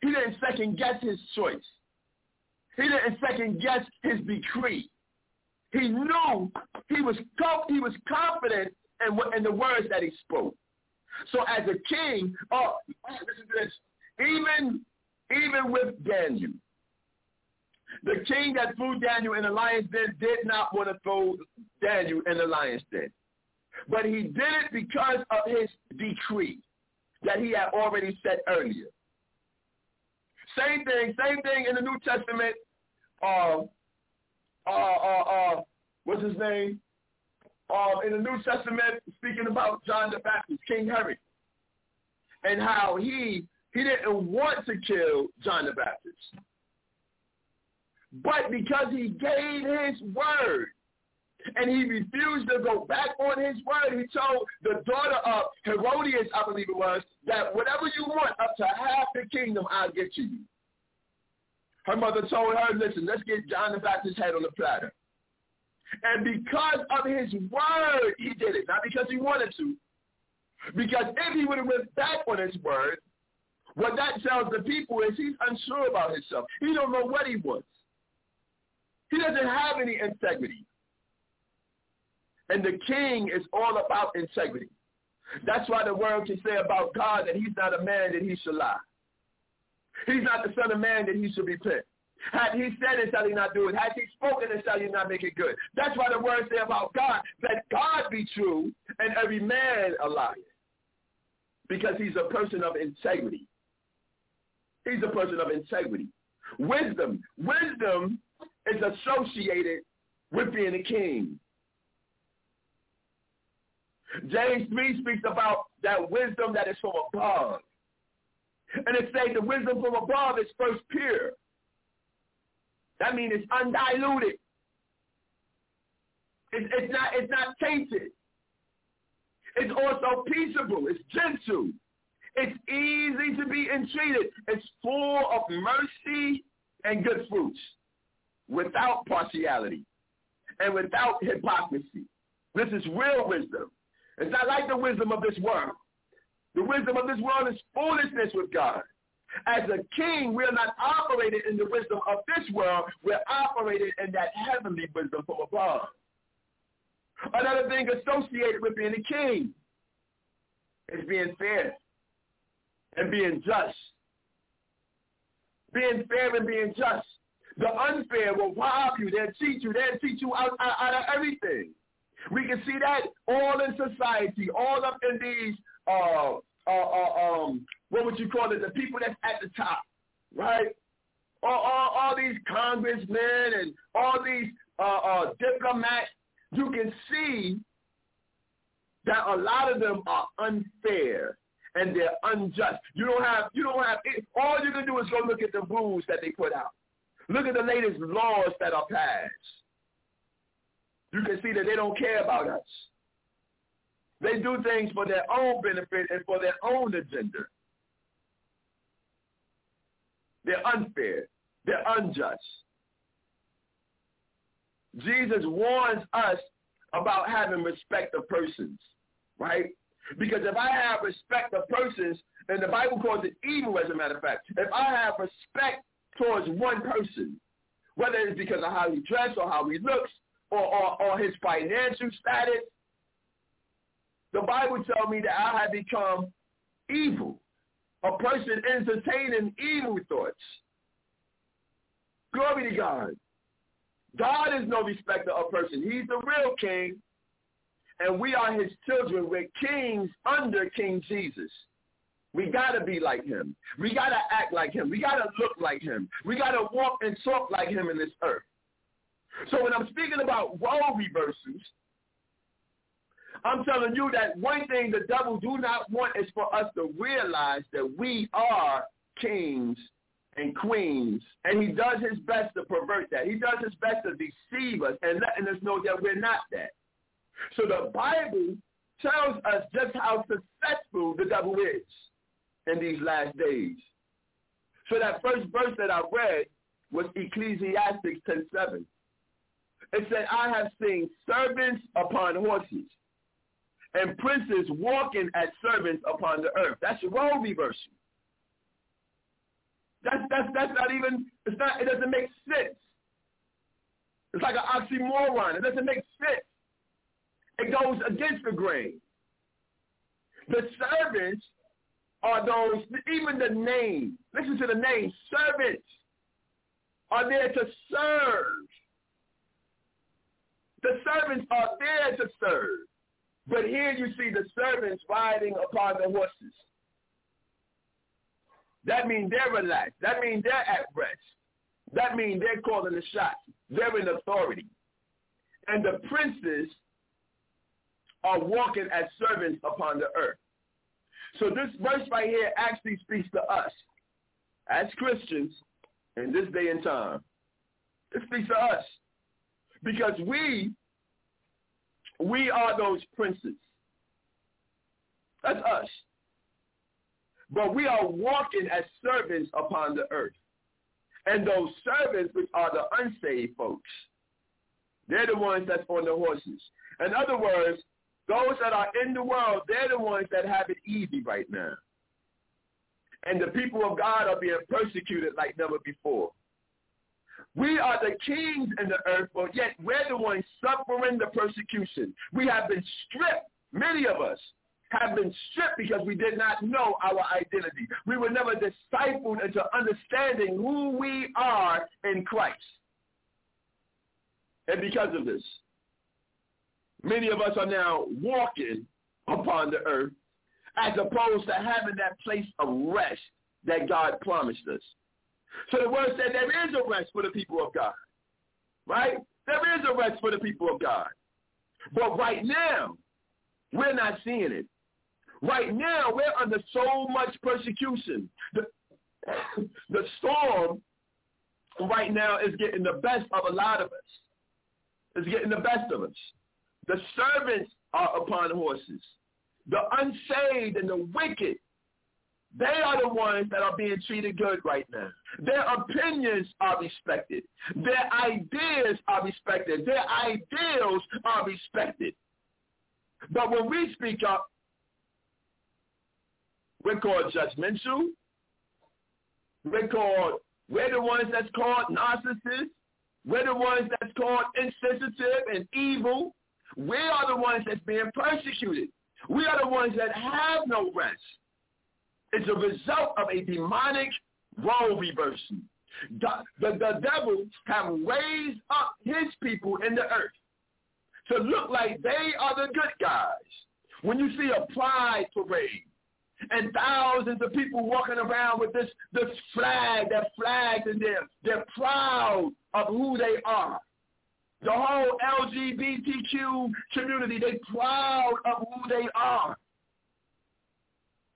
He didn't second guess his choice. He didn't second guess his decree. He knew he was he was confident in, in the words that he spoke. So as a king, oh, listen to this. Even even with Daniel, the king that threw Daniel in the lion's den did not want to throw Daniel in the lion's den. But he did it because of his decree that he had already said earlier. Same thing, same thing in the New Testament. Uh, uh, uh, uh, what's his name? Uh, in the New Testament, speaking about John the Baptist, King Herod, and how he he didn't want to kill John the Baptist. But because he gave his word and he refused to go back on his word, he told the daughter of Herodias, I believe it was, that whatever you want, up to half the kingdom, I'll get to you. Her mother told her, listen, let's get John the Baptist's head on the platter. And because of his word, he did it. Not because he wanted to. Because if he would have went back on his word, what that tells the people is he's unsure about himself. He don't know what he wants. He doesn't have any integrity. And the king is all about integrity. That's why the world can say about God that he's not a man that he should lie. He's not the son of man that he should repent. Had he said it, shall he not do it? Had he spoken it, shall he not make it good? That's why the word say about God, that God be true and every man a liar. Because he's a person of integrity. He's a person of integrity. Wisdom. Wisdom is associated with being a king. James 3 speaks about that wisdom that is from above. And it says the wisdom from above is first pure. That means it's undiluted. It's, it's not it's not tainted. It's also peaceable. It's gentle. It's easy to be entreated. It's full of mercy and good fruits without partiality and without hypocrisy. This is real wisdom. It's not like the wisdom of this world. The wisdom of this world is foolishness with God. As a king, we're not operating in the wisdom of this world. We're operating in that heavenly wisdom from above. Another thing associated with being a king is being fair and being just. Being fair and being just. The unfair will rob you. They'll cheat you. They'll cheat you out, out, out of everything. We can see that all in society, all up in these, uh, uh, uh, um, what would you call it, the people that's at the top, right? All, all, all these congressmen and all these uh, uh, diplomats, you can see that a lot of them are unfair and they're unjust. You don't have, you don't have, all you can do is go look at the rules that they put out. Look at the latest laws that are passed. You can see that they don't care about us. They do things for their own benefit and for their own agenda. They're unfair. They're unjust. Jesus warns us about having respect of persons, right? Because if I have respect of persons, and the Bible calls it evil as a matter of fact, if I have respect towards one person, whether it's because of how he dresses or how he looks or, or, or his financial status, the Bible tells me that I have become evil, a person entertaining evil thoughts. Glory to God. God is no respecter of person. He's the real king, and we are his children. We're kings under King Jesus. We got to be like him. We got to act like him. We got to look like him. We got to walk and talk like him in this earth. So when I'm speaking about role reversals, I'm telling you that one thing the devil do not want is for us to realize that we are kings and queens, and he does his best to pervert that. He does his best to deceive us and letting us know that we're not that. So the Bible tells us just how successful the devil is in these last days. So that first verse that I read was Ecclesiastes 10.7. It said, I have seen servants upon horses and princes walking as servants upon the earth. That's a role reversal. That's, that's, that's not even, it's not, it doesn't make sense. It's like an oxymoron. It doesn't make sense. It goes against the grain. The servants are those, even the name, listen to the name, servants are there to serve. The servants are there to serve. But here you see the servants riding upon the horses. That means they're relaxed. That means they're at rest. That means they're calling the shots. They're in authority. And the princes are walking as servants upon the earth. So this verse right here actually speaks to us as Christians in this day and time. It speaks to us because we we are those princes. That's us. But we are walking as servants upon the earth. And those servants, which are the unsaved folks, they're the ones that's on the horses. In other words, those that are in the world, they're the ones that have it easy right now. And the people of God are being persecuted like never before. We are the kings in the earth, but yet we're the ones suffering the persecution. We have been stripped, many of us have been stripped because we did not know our identity. We were never discipled into understanding who we are in Christ. And because of this, many of us are now walking upon the earth as opposed to having that place of rest that God promised us. So the word said there is a rest for the people of God. Right? There is a rest for the people of God. But right now, we're not seeing it. Right now, we're under so much persecution. The, the storm right now is getting the best of a lot of us. It's getting the best of us. The servants are upon horses. The unsaved and the wicked they are the ones that are being treated good right now. Their opinions are respected. Their ideas are respected. Their ideals are respected. But when we speak up, we're called judgmental. We're called, we're the ones that's called narcissists. We're the ones that's called insensitive and evil. We are the ones that's being persecuted. We are the ones that have no rest. It's a result of a demonic role reversal. The, the, the devil have raised up his people in the earth to look like they are the good guys. When you see a pride parade and thousands of people walking around with this, this flag, that flag in there, they're proud of who they are. The whole LGBTQ community, they're proud of who they are.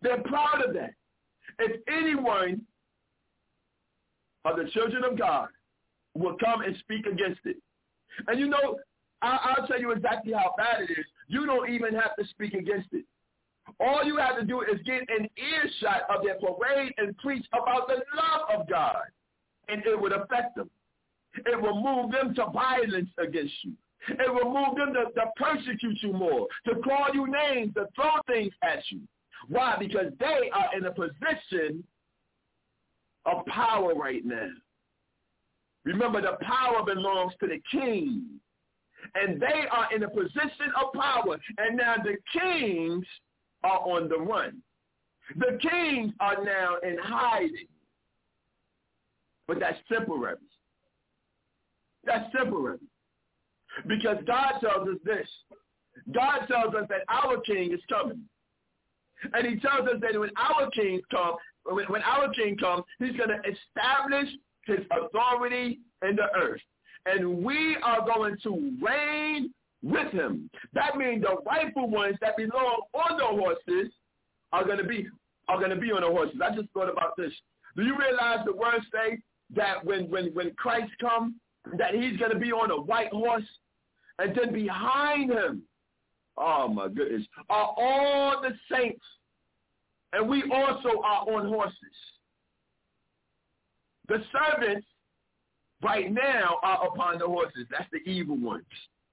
They're proud of that. If anyone of the children of God will come and speak against it, and you know, I, will tell you exactly how bad it is. You don't even have to speak against it. All you have to do is get an earshot of their parade and preach about the love of God, and it would affect them. It will move them to violence against you. It will move them to, to persecute you more, to call you names, to throw things at you. Why? Because they are in a position of power right now. Remember, the power belongs to the king. And they are in a position of power. And now the kings are on the run. The kings are now in hiding. But that's temporary. That's temporary. Because God tells us this. God tells us that our king is coming. And he tells us that when our king comes, when, when our king comes, he's going to establish his authority in the earth. And we are going to reign with him. That means the rightful ones that belong on the horses are going to be are going to be on the horses. I just thought about this. Do you realize the words say that when when when Christ comes, that he's going to be on a white horse, and then behind him, oh my goodness, are all the saints, and we also are on horses. The servants right now are upon the horses. That's the evil ones.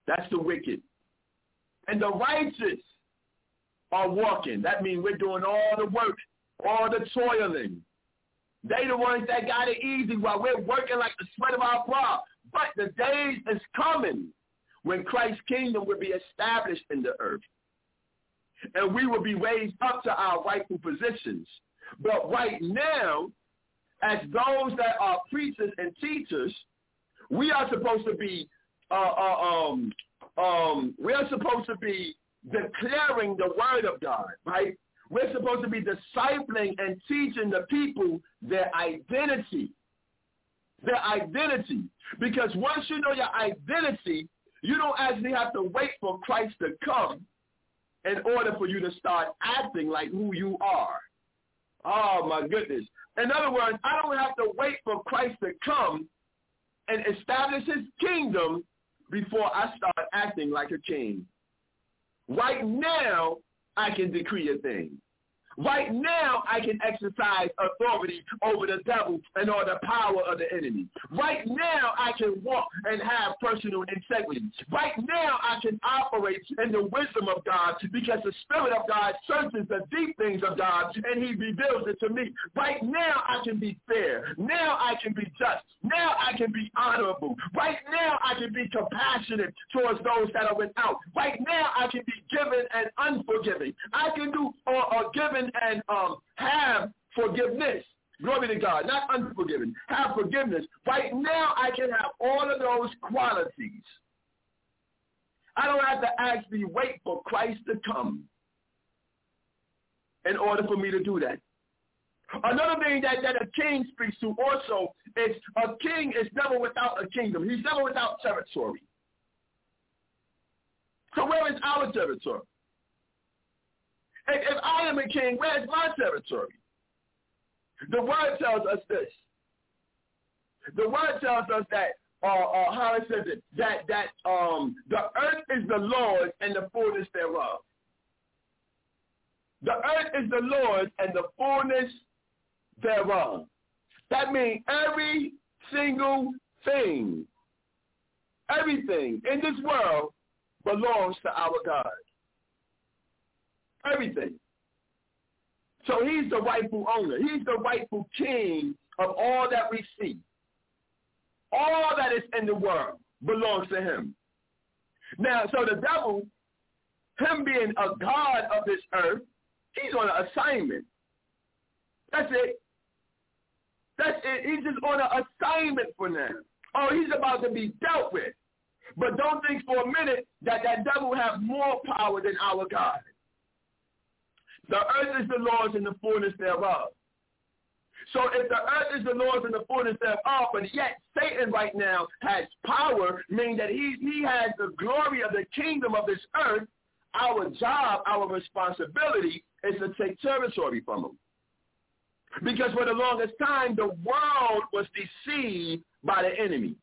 That's the wicked. And the righteous are walking. That means we're doing all the work, all the toiling. They the ones that got it easy while we're working like the sweat of our brow. But the days is coming when Christ's kingdom will be established in the earth. And we will be raised up to our rightful positions. But right now, as those that are preachers and teachers, we are supposed to be uh, uh, um, um, we are supposed to be declaring the word of God, right? We're supposed to be discipling and teaching the people their identity. Their identity. Because once you know your identity, you don't actually have to wait for Christ to come in order for you to start acting like who you are. Oh my goodness. In other words, I don't have to wait for Christ to come and establish his kingdom before I start acting like a king. Right now, I can decree a thing. Right now, I can exercise authority over the devil and all the power of the enemy. Right now, I can walk and have personal integrity. Right now, I can operate in the wisdom of God because the Spirit of God searches the deep things of God and he reveals it to me. Right now, I can be fair. Now, I can be just. Now, I can be honorable. Right now, I can be compassionate towards those that are without. Right now, I can be given and unforgiving. I can do or, or given and um, have forgiveness. Glory to God. Not unforgiven. Have forgiveness. Right now, I can have all of those qualities. I don't have to actually wait for Christ to come in order for me to do that. Another thing that, that a king speaks to also is a king is never without a kingdom. He's never without territory. So where is our territory? If, if I am a king, where's my territory? The word tells us this. The word tells us that, uh, uh, how it says it, that, that um, the earth is the Lord and the fullness thereof. The earth is the Lord and the fullness thereof. That means every single thing, everything in this world belongs to our God. Everything. So he's the rightful owner. He's the rightful king of all that we see. All that is in the world belongs to him. Now, so the devil, him being a god of this earth, he's on an assignment. That's it. That's it. He's just on an assignment for now. Oh, he's about to be dealt with. But don't think for a minute that that devil have more power than our God. The earth is the Lord's and the fullness thereof. So if the earth is the Lord's and the fullness thereof, but yet Satan right now has power, meaning that he, he has the glory of the kingdom of this earth, our job, our responsibility is to take territory from him. Because for the longest time, the world was deceived by the enemy.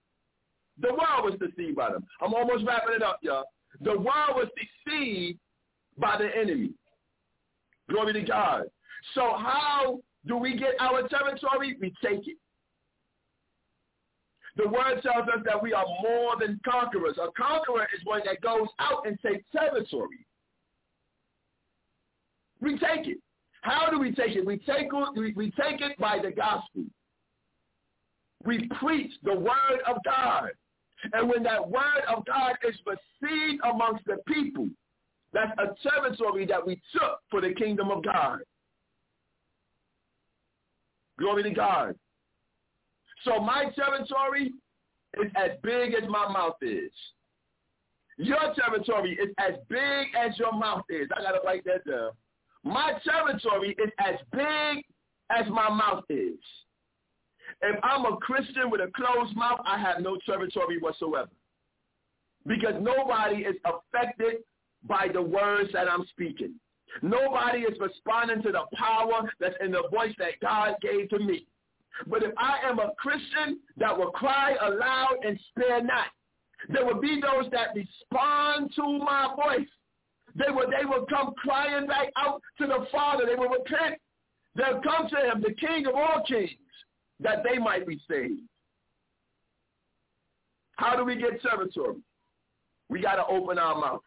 The world was deceived by them. I'm almost wrapping it up, y'all. The world was deceived by the enemy. Glory to God. So how do we get our territory? We take it. The word tells us that we are more than conquerors. A conqueror is one that goes out and takes territory. We take it. How do we take it? We take it, we take it by the gospel. We preach the word of God. And when that word of God is received amongst the people, that's a territory that we took for the kingdom of God. Glory to God. So my territory is as big as my mouth is. Your territory is as big as your mouth is. I got to write that down. My territory is as big as my mouth is. If I'm a Christian with a closed mouth, I have no territory whatsoever. Because nobody is affected by the words that I'm speaking. Nobody is responding to the power that's in the voice that God gave to me. But if I am a Christian that will cry aloud and spare not, there will be those that respond to my voice. They will, they will come crying back out to the Father. They will repent. They'll come to him, the King of all kings, that they might be saved. How do we get territory? We got to open our mouth.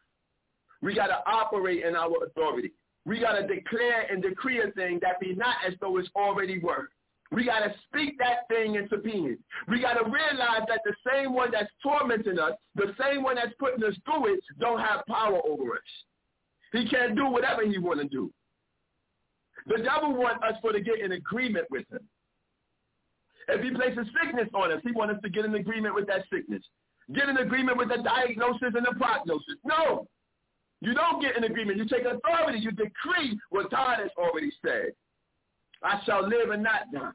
We got to operate in our authority. We got to declare and decree a thing that be not as though it's already were. We got to speak that thing into being. We got to realize that the same one that's tormenting us, the same one that's putting us through it, don't have power over us. He can't do whatever he want to do. The devil wants us for to get in agreement with him. If he places sickness on us, he wants us to get in agreement with that sickness. Get in agreement with the diagnosis and the prognosis. No. You don't get an agreement. You take authority. You decree what God has already said. I shall live and not die.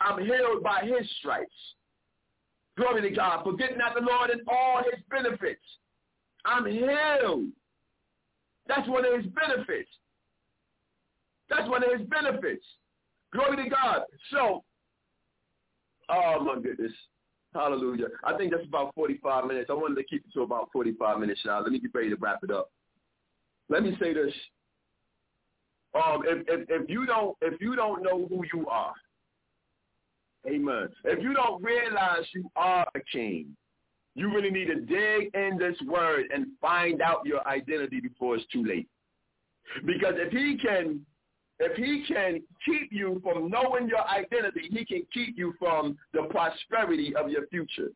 I'm healed by his stripes. Glory to God. Forget not the Lord and all his benefits. I'm healed. That's one of his benefits. That's one of his benefits. Glory to God. So, oh my goodness. Hallelujah. I think that's about 45 minutes. I wanted to keep it to about 45 minutes now. Let me get ready to wrap it up. Let me say this. Um, if, if, if you don't if you don't know who you are, amen. If you don't realize you are a king, you really need to dig in this word and find out your identity before it's too late. Because if he can if he can keep you from knowing your identity, he can keep you from the prosperity of your future.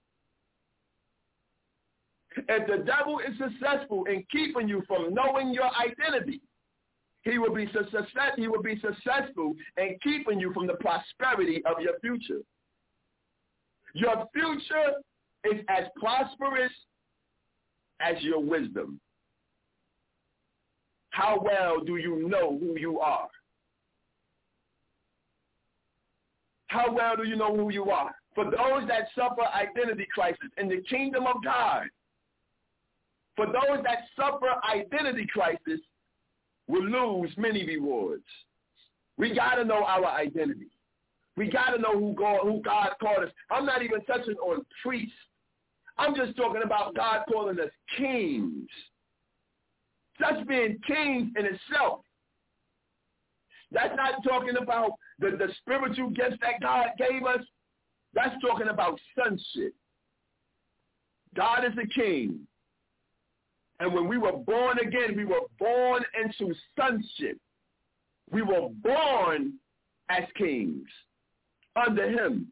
If the devil is successful in keeping you from knowing your identity, he will be success, he will be successful in keeping you from the prosperity of your future. Your future is as prosperous as your wisdom. How well do you know who you are? How well do you know who you are? For those that suffer identity crisis in the kingdom of God, for those that suffer identity crisis will lose many rewards. We got to know our identity. We got to know who God, who God called us. I'm not even touching on priests. I'm just talking about God calling us kings. Just being kings in itself. That's not talking about the, the spiritual gifts that God gave us. That's talking about sonship. God is the king. And when we were born again, we were born into sonship. We were born as kings under him.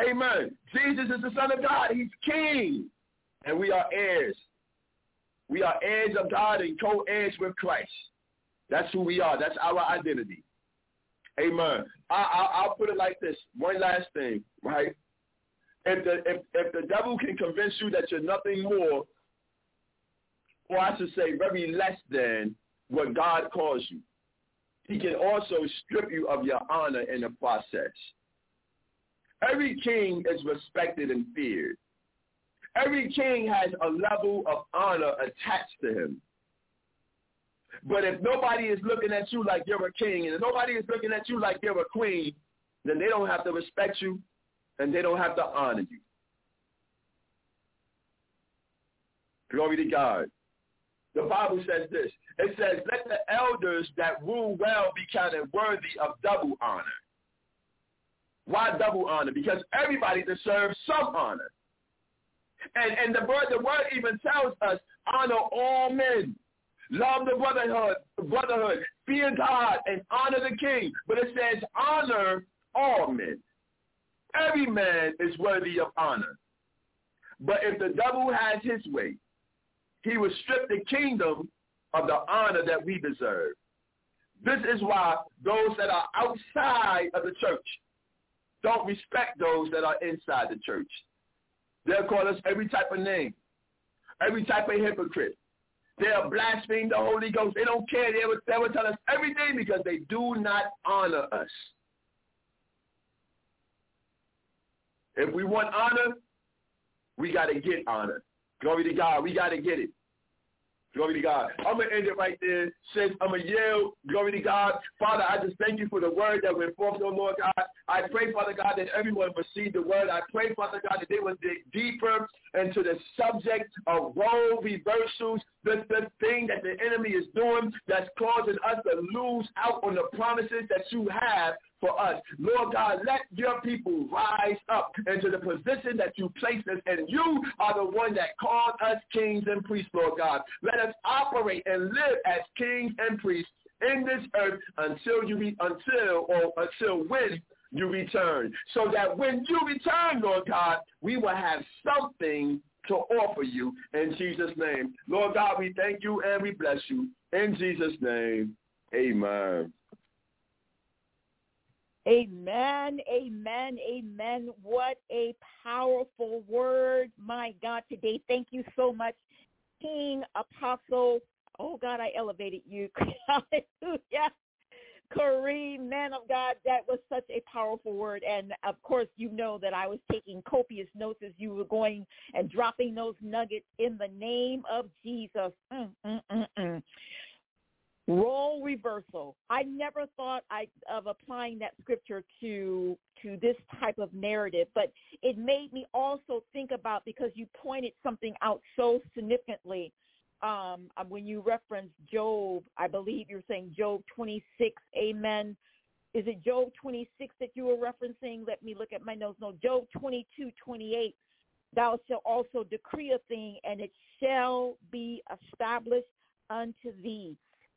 Amen. Jesus is the Son of God. He's king. And we are heirs. We are heirs of God and co-heirs with Christ. That's who we are. That's our identity. Amen. I, will put it like this. One last thing, right? If the if, if the devil can convince you that you're nothing more, or I should say very less than what God calls you, he can also strip you of your honor in the process. Every king is respected and feared. Every king has a level of honor attached to him. But if nobody is looking at you like you're a king and if nobody is looking at you like you're a queen, then they don't have to respect you and they don't have to honor you. Glory to God. The Bible says this. It says, let the elders that rule well be counted worthy of double honor. Why double honor? Because everybody deserves some honor. And, and the, word, the word even tells us, honor all men. Love the brotherhood, brotherhood, fear God, and honor the king. But it says honor all men. Every man is worthy of honor. But if the devil has his way, he will strip the kingdom of the honor that we deserve. This is why those that are outside of the church don't respect those that are inside the church. They'll call us every type of name, every type of hypocrite, They'll blaspheme the Holy Ghost. They don't care. They will, they will tell us everything because they do not honor us. If we want honor, we got to get honor. Glory to God. We got to get it. Glory to God. I'm going to end it right there. Says I'm going to yell. Glory to God. Father, I just thank you for the word that went forth, oh Lord God. I pray, Father God, that everyone receive the word. I pray, Father God, that they will dig deeper into the subject of role reversals, the, the thing that the enemy is doing that's causing us to lose out on the promises that you have for us. Lord God, let your people rise up into the position that you placed us and you are the one that called us kings and priests, Lord God. Let us operate and live as kings and priests in this earth until you be until or until when you return. So that when you return, Lord God, we will have something to offer you in Jesus' name. Lord God, we thank you and we bless you. In Jesus' name, amen. Amen, amen, amen. What a powerful word. My God, today. Thank you so much, King Apostle. Oh, God, I elevated you. Hallelujah. Kareem, man of God, that was such a powerful word. And of course, you know that I was taking copious notes as you were going and dropping those nuggets in the name of Jesus. Mm, mm, mm, mm. Role reversal. I never thought I, of applying that scripture to to this type of narrative, but it made me also think about because you pointed something out so significantly um, um when you reference Job. I believe you're saying Job 26. Amen. Is it Job 26 that you were referencing? Let me look at my notes. No, Job 22, 28. Thou shalt also decree a thing, and it shall be established unto thee.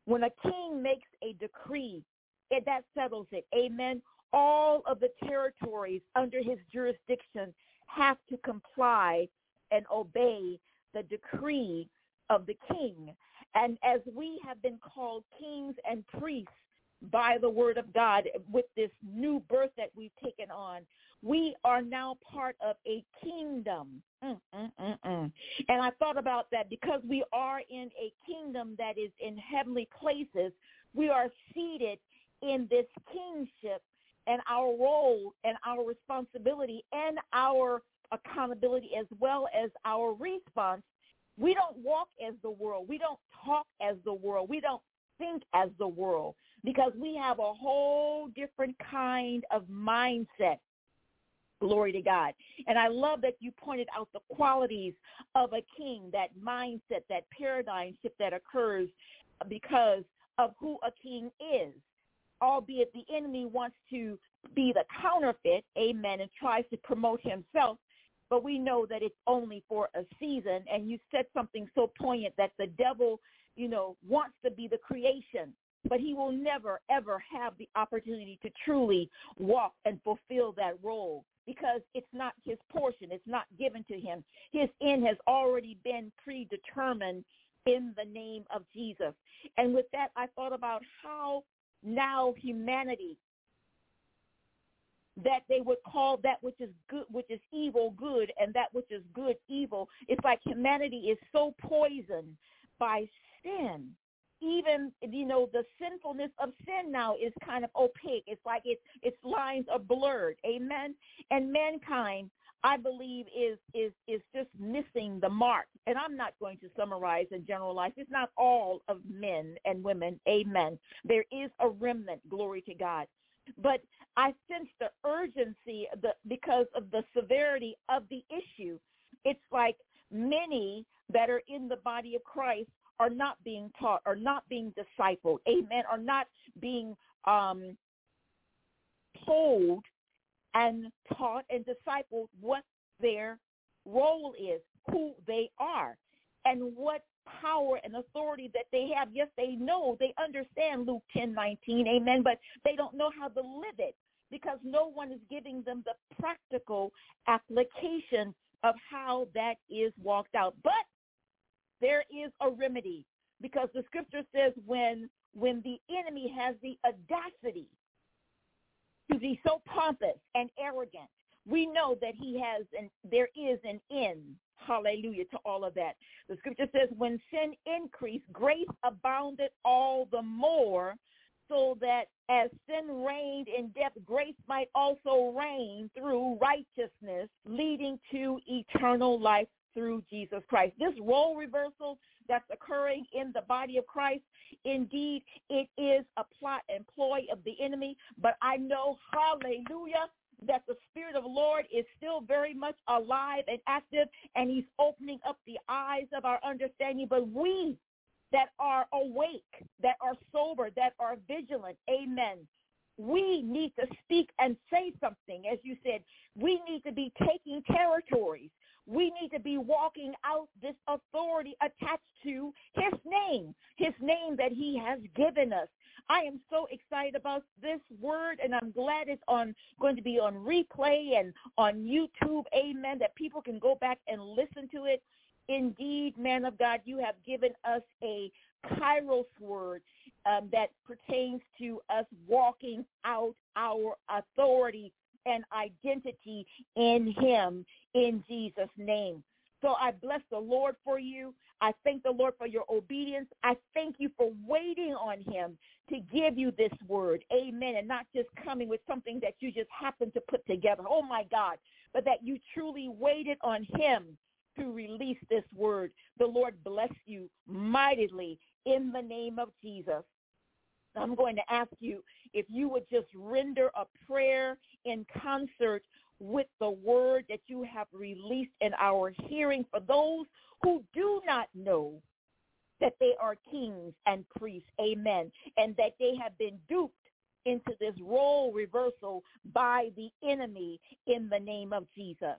When a king makes a decree, it, that settles it. Amen. All of the territories under his jurisdiction have to comply and obey the decree of the king. And as we have been called kings and priests by the word of God with this new birth that we've taken on, we are now part of a kingdom. Mm, mm, mm, mm, and I thought about that because we are in a kingdom that is in heavenly places. We are seated in this kingship and our role and our responsibility and our accountability as well as our response. We don't walk as the world. We don't talk as the world. We don't think as the world because we have a whole different kind of mindset. Glory to God. And I love that you pointed out the qualities of a king, that mindset, that paradigm shift that occurs because of who a king is. Albeit the enemy wants to be the counterfeit, amen, and tries to promote himself. But we know that it's only for a season. And you said something so poignant that the devil, you know, wants to be the creation but he will never ever have the opportunity to truly walk and fulfill that role because it's not his portion. It's not given to him. His end has already been predetermined in the name of Jesus. And with that, I thought about how now humanity that they would call that which is good which is evil good and that which is good evil it's like humanity is so poisoned by sin even you know the sinfulness of sin now is kind of opaque. It's like its its lines are blurred. Amen? And mankind i believe is is is just missing the mark. And i'm not going to summarize and generalize it's not all of men and women. Amen. There is a remnant. Glory to god. But i sense the urgency the because of the severity of the issue. It's like many that are in the body of christ are not being taught, are not being discipled, amen, are not being um, told and taught and discipled what their role is, who they are, and what power and authority that they have. Yes, they know, they understand Luke 10, 19, amen, but they don't know how to live it because no one is giving them the practical application of how that is walked out. But there is a remedy because the scripture says when when the enemy has the audacity to be so pompous and arrogant, we know that he has and there is an end. Hallelujah to all of that. The scripture says, when sin increased, grace abounded all the more, so that as sin reigned in death, grace might also reign through righteousness, leading to eternal life through Jesus Christ. This role reversal that's occurring in the body of Christ, indeed, it is a plot and ploy of the enemy, but I know, hallelujah, that the Spirit of the Lord is still very much alive and active, and he's opening up the eyes of our understanding. But we that are awake, that are sober, that are vigilant, amen, we need to speak and say something. As you said, we need to be taking territories. We need to be walking out this authority attached to his name, his name that he has given us. I am so excited about this word, and I'm glad it's on going to be on replay and on YouTube. Amen. That people can go back and listen to it. Indeed, man of God, you have given us a kairos word um, that pertains to us walking out our authority and identity in him in Jesus' name. So I bless the Lord for you. I thank the Lord for your obedience. I thank you for waiting on him to give you this word. Amen. And not just coming with something that you just happen to put together. Oh my God. But that you truly waited on him to release this word. The Lord bless you mightily in the name of Jesus. I'm going to ask you if you would just render a prayer in concert with the word that you have released in our hearing for those who do not know that they are kings and priests, amen, and that they have been duped into this role reversal by the enemy in the name of Jesus.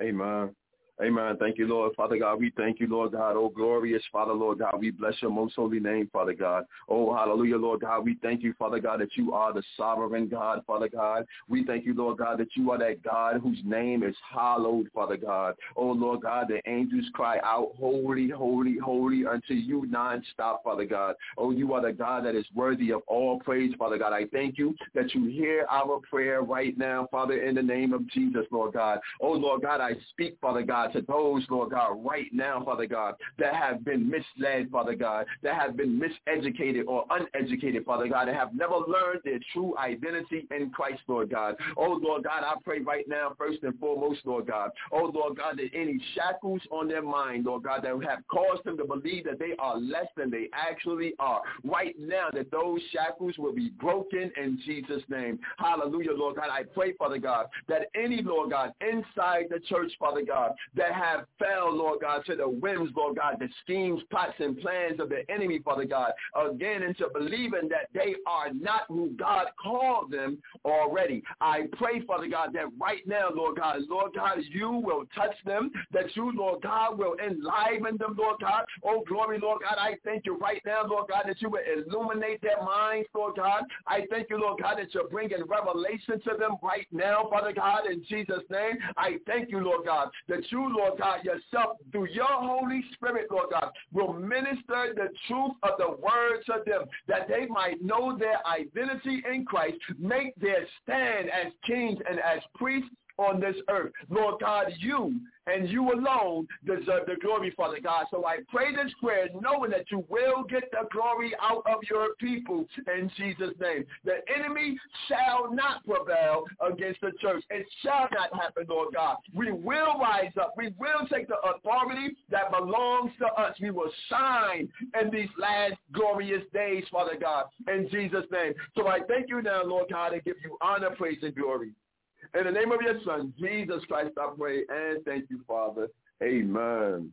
Amen. Amen. Thank you, Lord. Father God, we thank you, Lord God. Oh, glorious Father, Lord God. We bless your most holy name, Father God. Oh, hallelujah, Lord God. We thank you, Father God, that you are the sovereign God, Father God. We thank you, Lord God, that you are that God whose name is hallowed, Father God. Oh, Lord God, the angels cry out, holy, holy, holy unto you nonstop, Father God. Oh, you are the God that is worthy of all praise, Father God. I thank you that you hear our prayer right now, Father, in the name of Jesus, Lord God. Oh, Lord God, I speak, Father God, to those, Lord God, right now, Father God, that have been misled, Father God, that have been miseducated or uneducated, Father God, that have never learned their true identity in Christ, Lord God. Oh, Lord God, I pray right now, first and foremost, Lord God. Oh, Lord God, that any shackles on their mind, Lord God, that have caused them to believe that they are less than they actually are. Right now, that those shackles will be broken in Jesus' name. Hallelujah, Lord God. I pray, Father God, that any, Lord God, inside the church, Father God, that have fell, Lord God, to the whims, Lord God, the schemes, plots, and plans of the enemy, Father God, again into believing that they are not who God called them already. I pray, Father God, that right now, Lord God, Lord God, you will touch them, that you, Lord God, will enliven them, Lord God. Oh, glory, Lord God, I thank you right now, Lord God, that you will illuminate their minds, Lord God. I thank you, Lord God, that you're bringing revelation to them right now, Father God, in Jesus' name. I thank you, Lord God, that you, Lord God, yourself, through your Holy Spirit, Lord God, will minister the truth of the word to them, that they might know their identity in Christ, make their stand as kings and as priests on this earth. Lord God, you and you alone deserve the glory, Father God. So I pray this prayer knowing that you will get the glory out of your people in Jesus' name. The enemy shall not prevail against the church. It shall not happen, Lord God. We will rise up. We will take the authority that belongs to us. We will shine in these last glorious days, Father God, in Jesus' name. So I thank you now, Lord God, and give you honor, praise, and glory. In the name of your son, Jesus Christ, I pray and thank you, Father. Amen.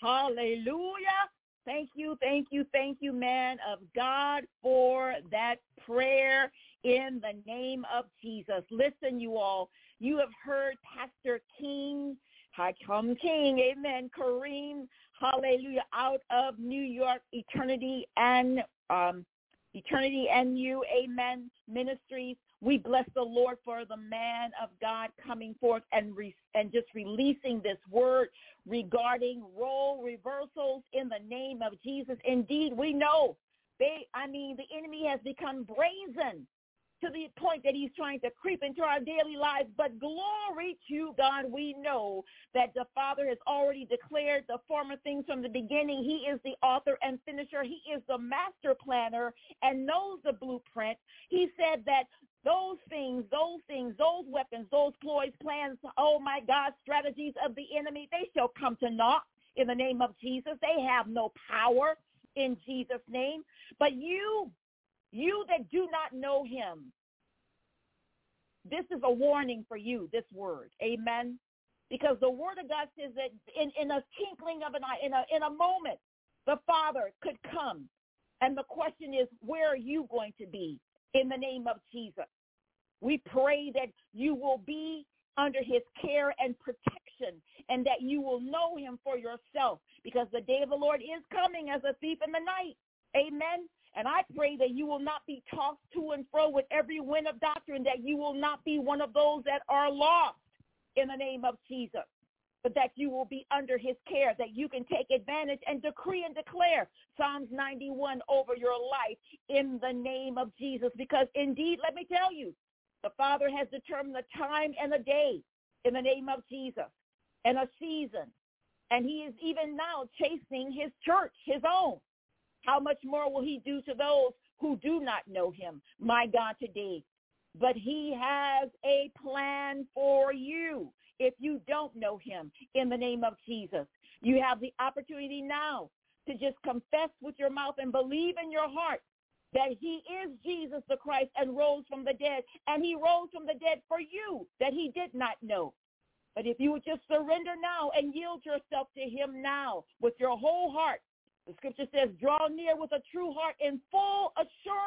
Hallelujah. Thank you, thank you, thank you, man of God, for that prayer in the name of Jesus. Listen, you all, you have heard Pastor King, Hi, come King, amen, Kareem, hallelujah, out of New York, Eternity and um, Eternity and You, amen, ministries. We bless the Lord for the man of God coming forth and re- and just releasing this word regarding role reversals in the name of Jesus. Indeed, we know they I mean the enemy has become brazen to the point that he's trying to creep into our daily lives. But glory to God, we know that the Father has already declared the former things from the beginning. He is the author and finisher. He is the master planner and knows the blueprint. He said that those things, those things, those weapons, those ploys, plans, oh my God, strategies of the enemy, they shall come to naught in the name of Jesus. They have no power in Jesus' name. But you, you that do not know him, this is a warning for you, this word. Amen. Because the word of God says that in, in a tinkling of an eye, in a, in a moment, the Father could come. And the question is, where are you going to be in the name of Jesus? We pray that you will be under his care and protection and that you will know him for yourself because the day of the Lord is coming as a thief in the night. Amen. And I pray that you will not be tossed to and fro with every wind of doctrine, that you will not be one of those that are lost in the name of Jesus, but that you will be under his care, that you can take advantage and decree and declare Psalms 91 over your life in the name of Jesus. Because indeed, let me tell you, the Father has determined the time and the day in the name of Jesus and a season. And he is even now chastening his church, his own. How much more will he do to those who do not know him, my God, today? But he has a plan for you if you don't know him in the name of Jesus. You have the opportunity now to just confess with your mouth and believe in your heart that he is Jesus the Christ and rose from the dead. And he rose from the dead for you that he did not know. But if you would just surrender now and yield yourself to him now with your whole heart, the scripture says, draw near with a true heart in full assurance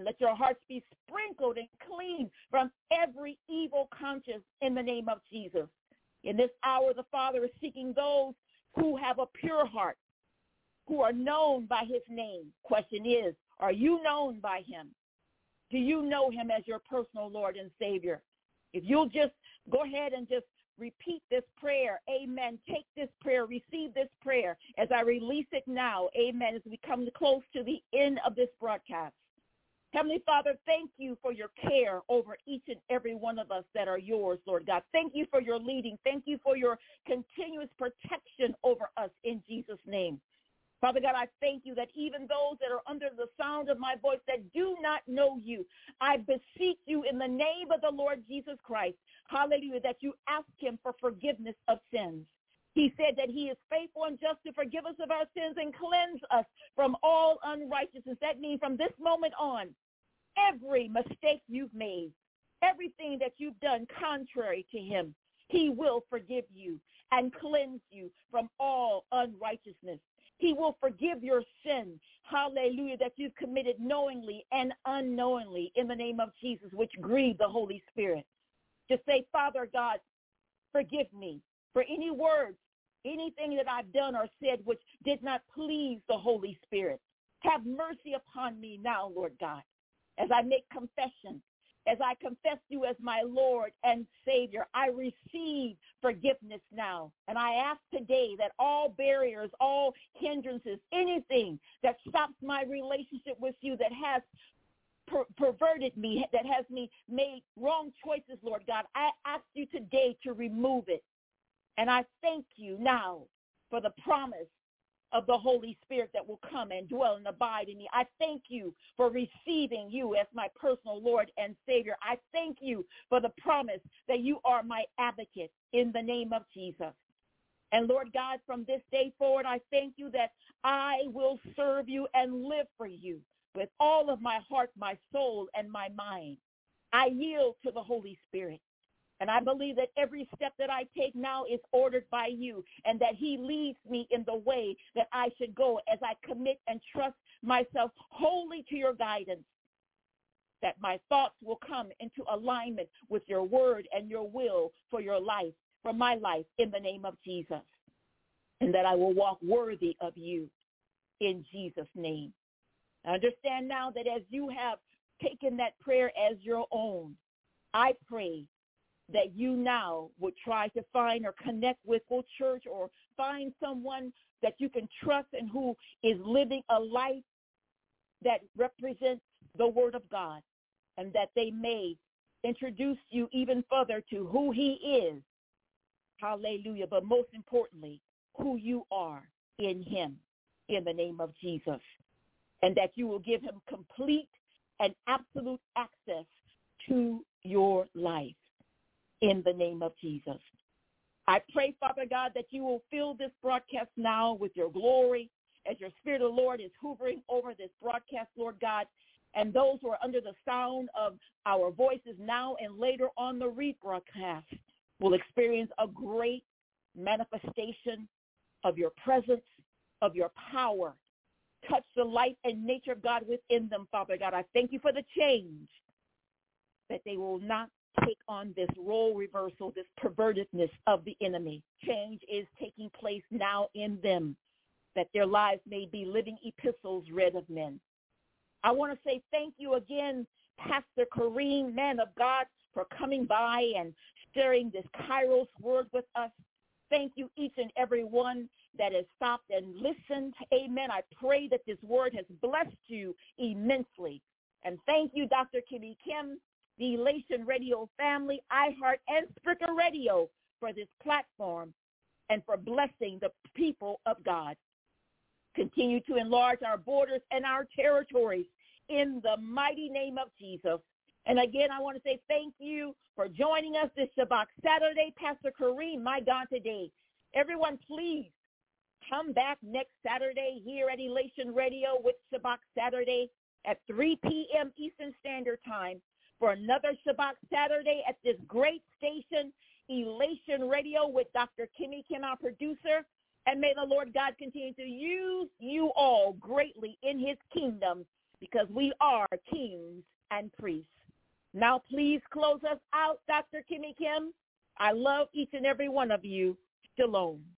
and let your hearts be sprinkled and clean from every evil conscience in the name of Jesus. In this hour, the Father is seeking those who have a pure heart, who are known by his name. Question is, are you known by him? Do you know him as your personal Lord and Savior? If you'll just go ahead and just repeat this prayer. Amen. Take this prayer. Receive this prayer as I release it now. Amen. As we come close to the end of this broadcast. Heavenly Father, thank you for your care over each and every one of us that are yours, Lord God. Thank you for your leading. Thank you for your continuous protection over us in Jesus' name. Father God, I thank you that even those that are under the sound of my voice that do not know you, I beseech you in the name of the Lord Jesus Christ, hallelujah, that you ask him for forgiveness of sins. He said that he is faithful and just to forgive us of our sins and cleanse us from all unrighteousness. That means from this moment on, every mistake you've made, everything that you've done contrary to him, he will forgive you and cleanse you from all unrighteousness. He will forgive your sin, hallelujah, that you've committed knowingly and unknowingly in the name of Jesus, which grieve the Holy Spirit. Just say, Father God, forgive me for any words, anything that I've done or said which did not please the Holy Spirit. Have mercy upon me now, Lord God, as I make confession as I confess you as my Lord and Savior, I receive forgiveness now. And I ask today that all barriers, all hindrances, anything that stops my relationship with you that has per- perverted me, that has me made wrong choices, Lord God, I ask you today to remove it. And I thank you now for the promise of the Holy Spirit that will come and dwell and abide in me. I thank you for receiving you as my personal Lord and Savior. I thank you for the promise that you are my advocate in the name of Jesus. And Lord God, from this day forward, I thank you that I will serve you and live for you with all of my heart, my soul, and my mind. I yield to the Holy Spirit. And I believe that every step that I take now is ordered by you and that he leads me in the way that I should go as I commit and trust myself wholly to your guidance. That my thoughts will come into alignment with your word and your will for your life, for my life in the name of Jesus. And that I will walk worthy of you in Jesus' name. I understand now that as you have taken that prayer as your own, I pray that you now would try to find or connect with a church or find someone that you can trust and who is living a life that represents the word of God. and that they may introduce you even further to who he is. Hallelujah. But most importantly, who you are in him in the name of Jesus. And that you will give him complete and absolute access to your life in the name of Jesus. I pray, Father God, that you will fill this broadcast now with your glory as your Spirit of the Lord is hovering over this broadcast, Lord God, and those who are under the sound of our voices now and later on the rebroadcast will experience a great manifestation of your presence, of your power. Touch the life and nature of God within them, Father God. I thank you for the change that they will not take on this role reversal, this pervertedness of the enemy. Change is taking place now in them, that their lives may be living epistles read of men. I want to say thank you again, Pastor Kareem, man of God, for coming by and sharing this Kairos word with us. Thank you, each and every one that has stopped and listened. Amen. I pray that this word has blessed you immensely. And thank you, Dr. Kimmy Kim, the Elation Radio family, iHeart, and Spreaker Radio for this platform and for blessing the people of God. Continue to enlarge our borders and our territories in the mighty name of Jesus. And again, I want to say thank you for joining us this Shabach Saturday. Pastor Kareem, my God, today. Everyone, please come back next Saturday here at Elation Radio with Shabach Saturday at 3 p.m. Eastern Standard Time for another Shabach Saturday at this great station, Elation Radio with Dr. Kimmy Kim, our producer. And may the Lord God continue to use you all greatly in his kingdom because we are kings and priests. Now please close us out, Dr. Kimmy Kim. I love each and every one of you. Shalom.